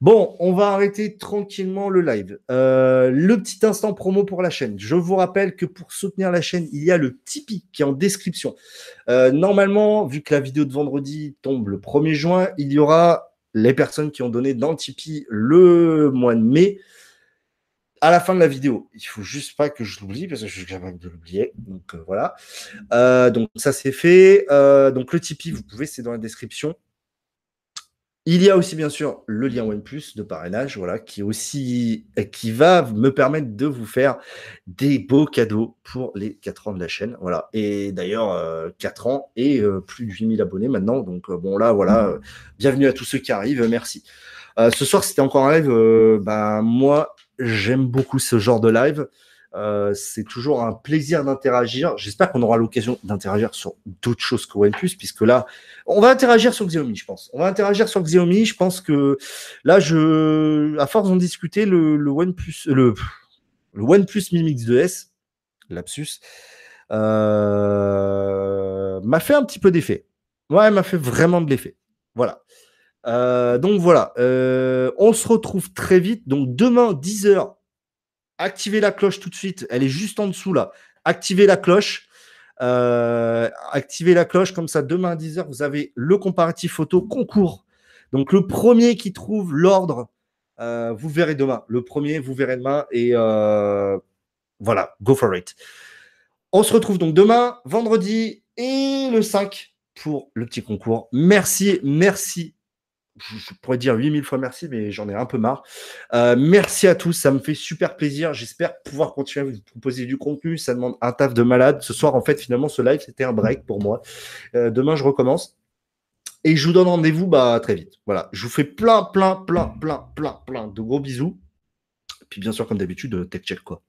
Bon, on va arrêter tranquillement le live. Euh, le petit instant promo pour la chaîne. Je vous rappelle que pour soutenir la chaîne, il y a le Tipeee qui est en description. Euh, normalement, vu que la vidéo de vendredi tombe le 1er juin, il y aura les personnes qui ont donné dans Tipeee le mois de mai à la fin de la vidéo. Il faut juste pas que je l'oublie parce que je suis capable de l'oublier. Donc euh, voilà. Euh, donc ça c'est fait. Euh, donc le Tipeee, vous pouvez, c'est dans la description. Il y a aussi bien sûr le lien OnePlus de parrainage, voilà, qui aussi qui va me permettre de vous faire des beaux cadeaux pour les 4 ans de la chaîne, voilà. Et d'ailleurs 4 euh, ans et euh, plus de 8000 abonnés maintenant, donc euh, bon là voilà, bienvenue à tous ceux qui arrivent, merci. ce soir c'était encore un live, ben moi j'aime beaucoup ce genre de live. Euh, c'est toujours un plaisir d'interagir. J'espère qu'on aura l'occasion d'interagir sur d'autres choses que OnePlus, puisque là, on va interagir sur Xiaomi, je pense. On va interagir sur Xiaomi. Je pense que là, je, à force d'en discuter, le, le OnePlus, le, le OnePlus Mini Mix 2S, lapsus, euh, m'a fait un petit peu d'effet. Ouais, m'a fait vraiment de l'effet. Voilà. Euh, donc voilà, on se retrouve très vite. Donc demain, 10h, activez la cloche tout de suite. Elle est juste en dessous là. Activez la cloche. Euh, activez la cloche comme ça. Demain à 10h, vous avez le comparatif photo concours. Donc le premier qui trouve l'ordre, euh, vous verrez demain. Le premier, vous verrez demain. Et euh, voilà, go for it. On se retrouve donc demain, vendredi et le 5 pour le petit concours. Merci, merci je, pourrais dire 8000 fois merci, mais j'en ai un peu marre. Euh, merci à tous, ça me fait super plaisir. J'espère pouvoir continuer à vous proposer du contenu. Ça demande un taf de malade. Ce soir, en fait, finalement, ce live, c'était un break pour moi. Euh, demain, je recommence. Et je vous donne rendez-vous bah, très vite. Voilà, je vous fais plein, plein, plein, plein, plein, plein de gros bisous. Puis, bien sûr, comme d'habitude, tech check quoi.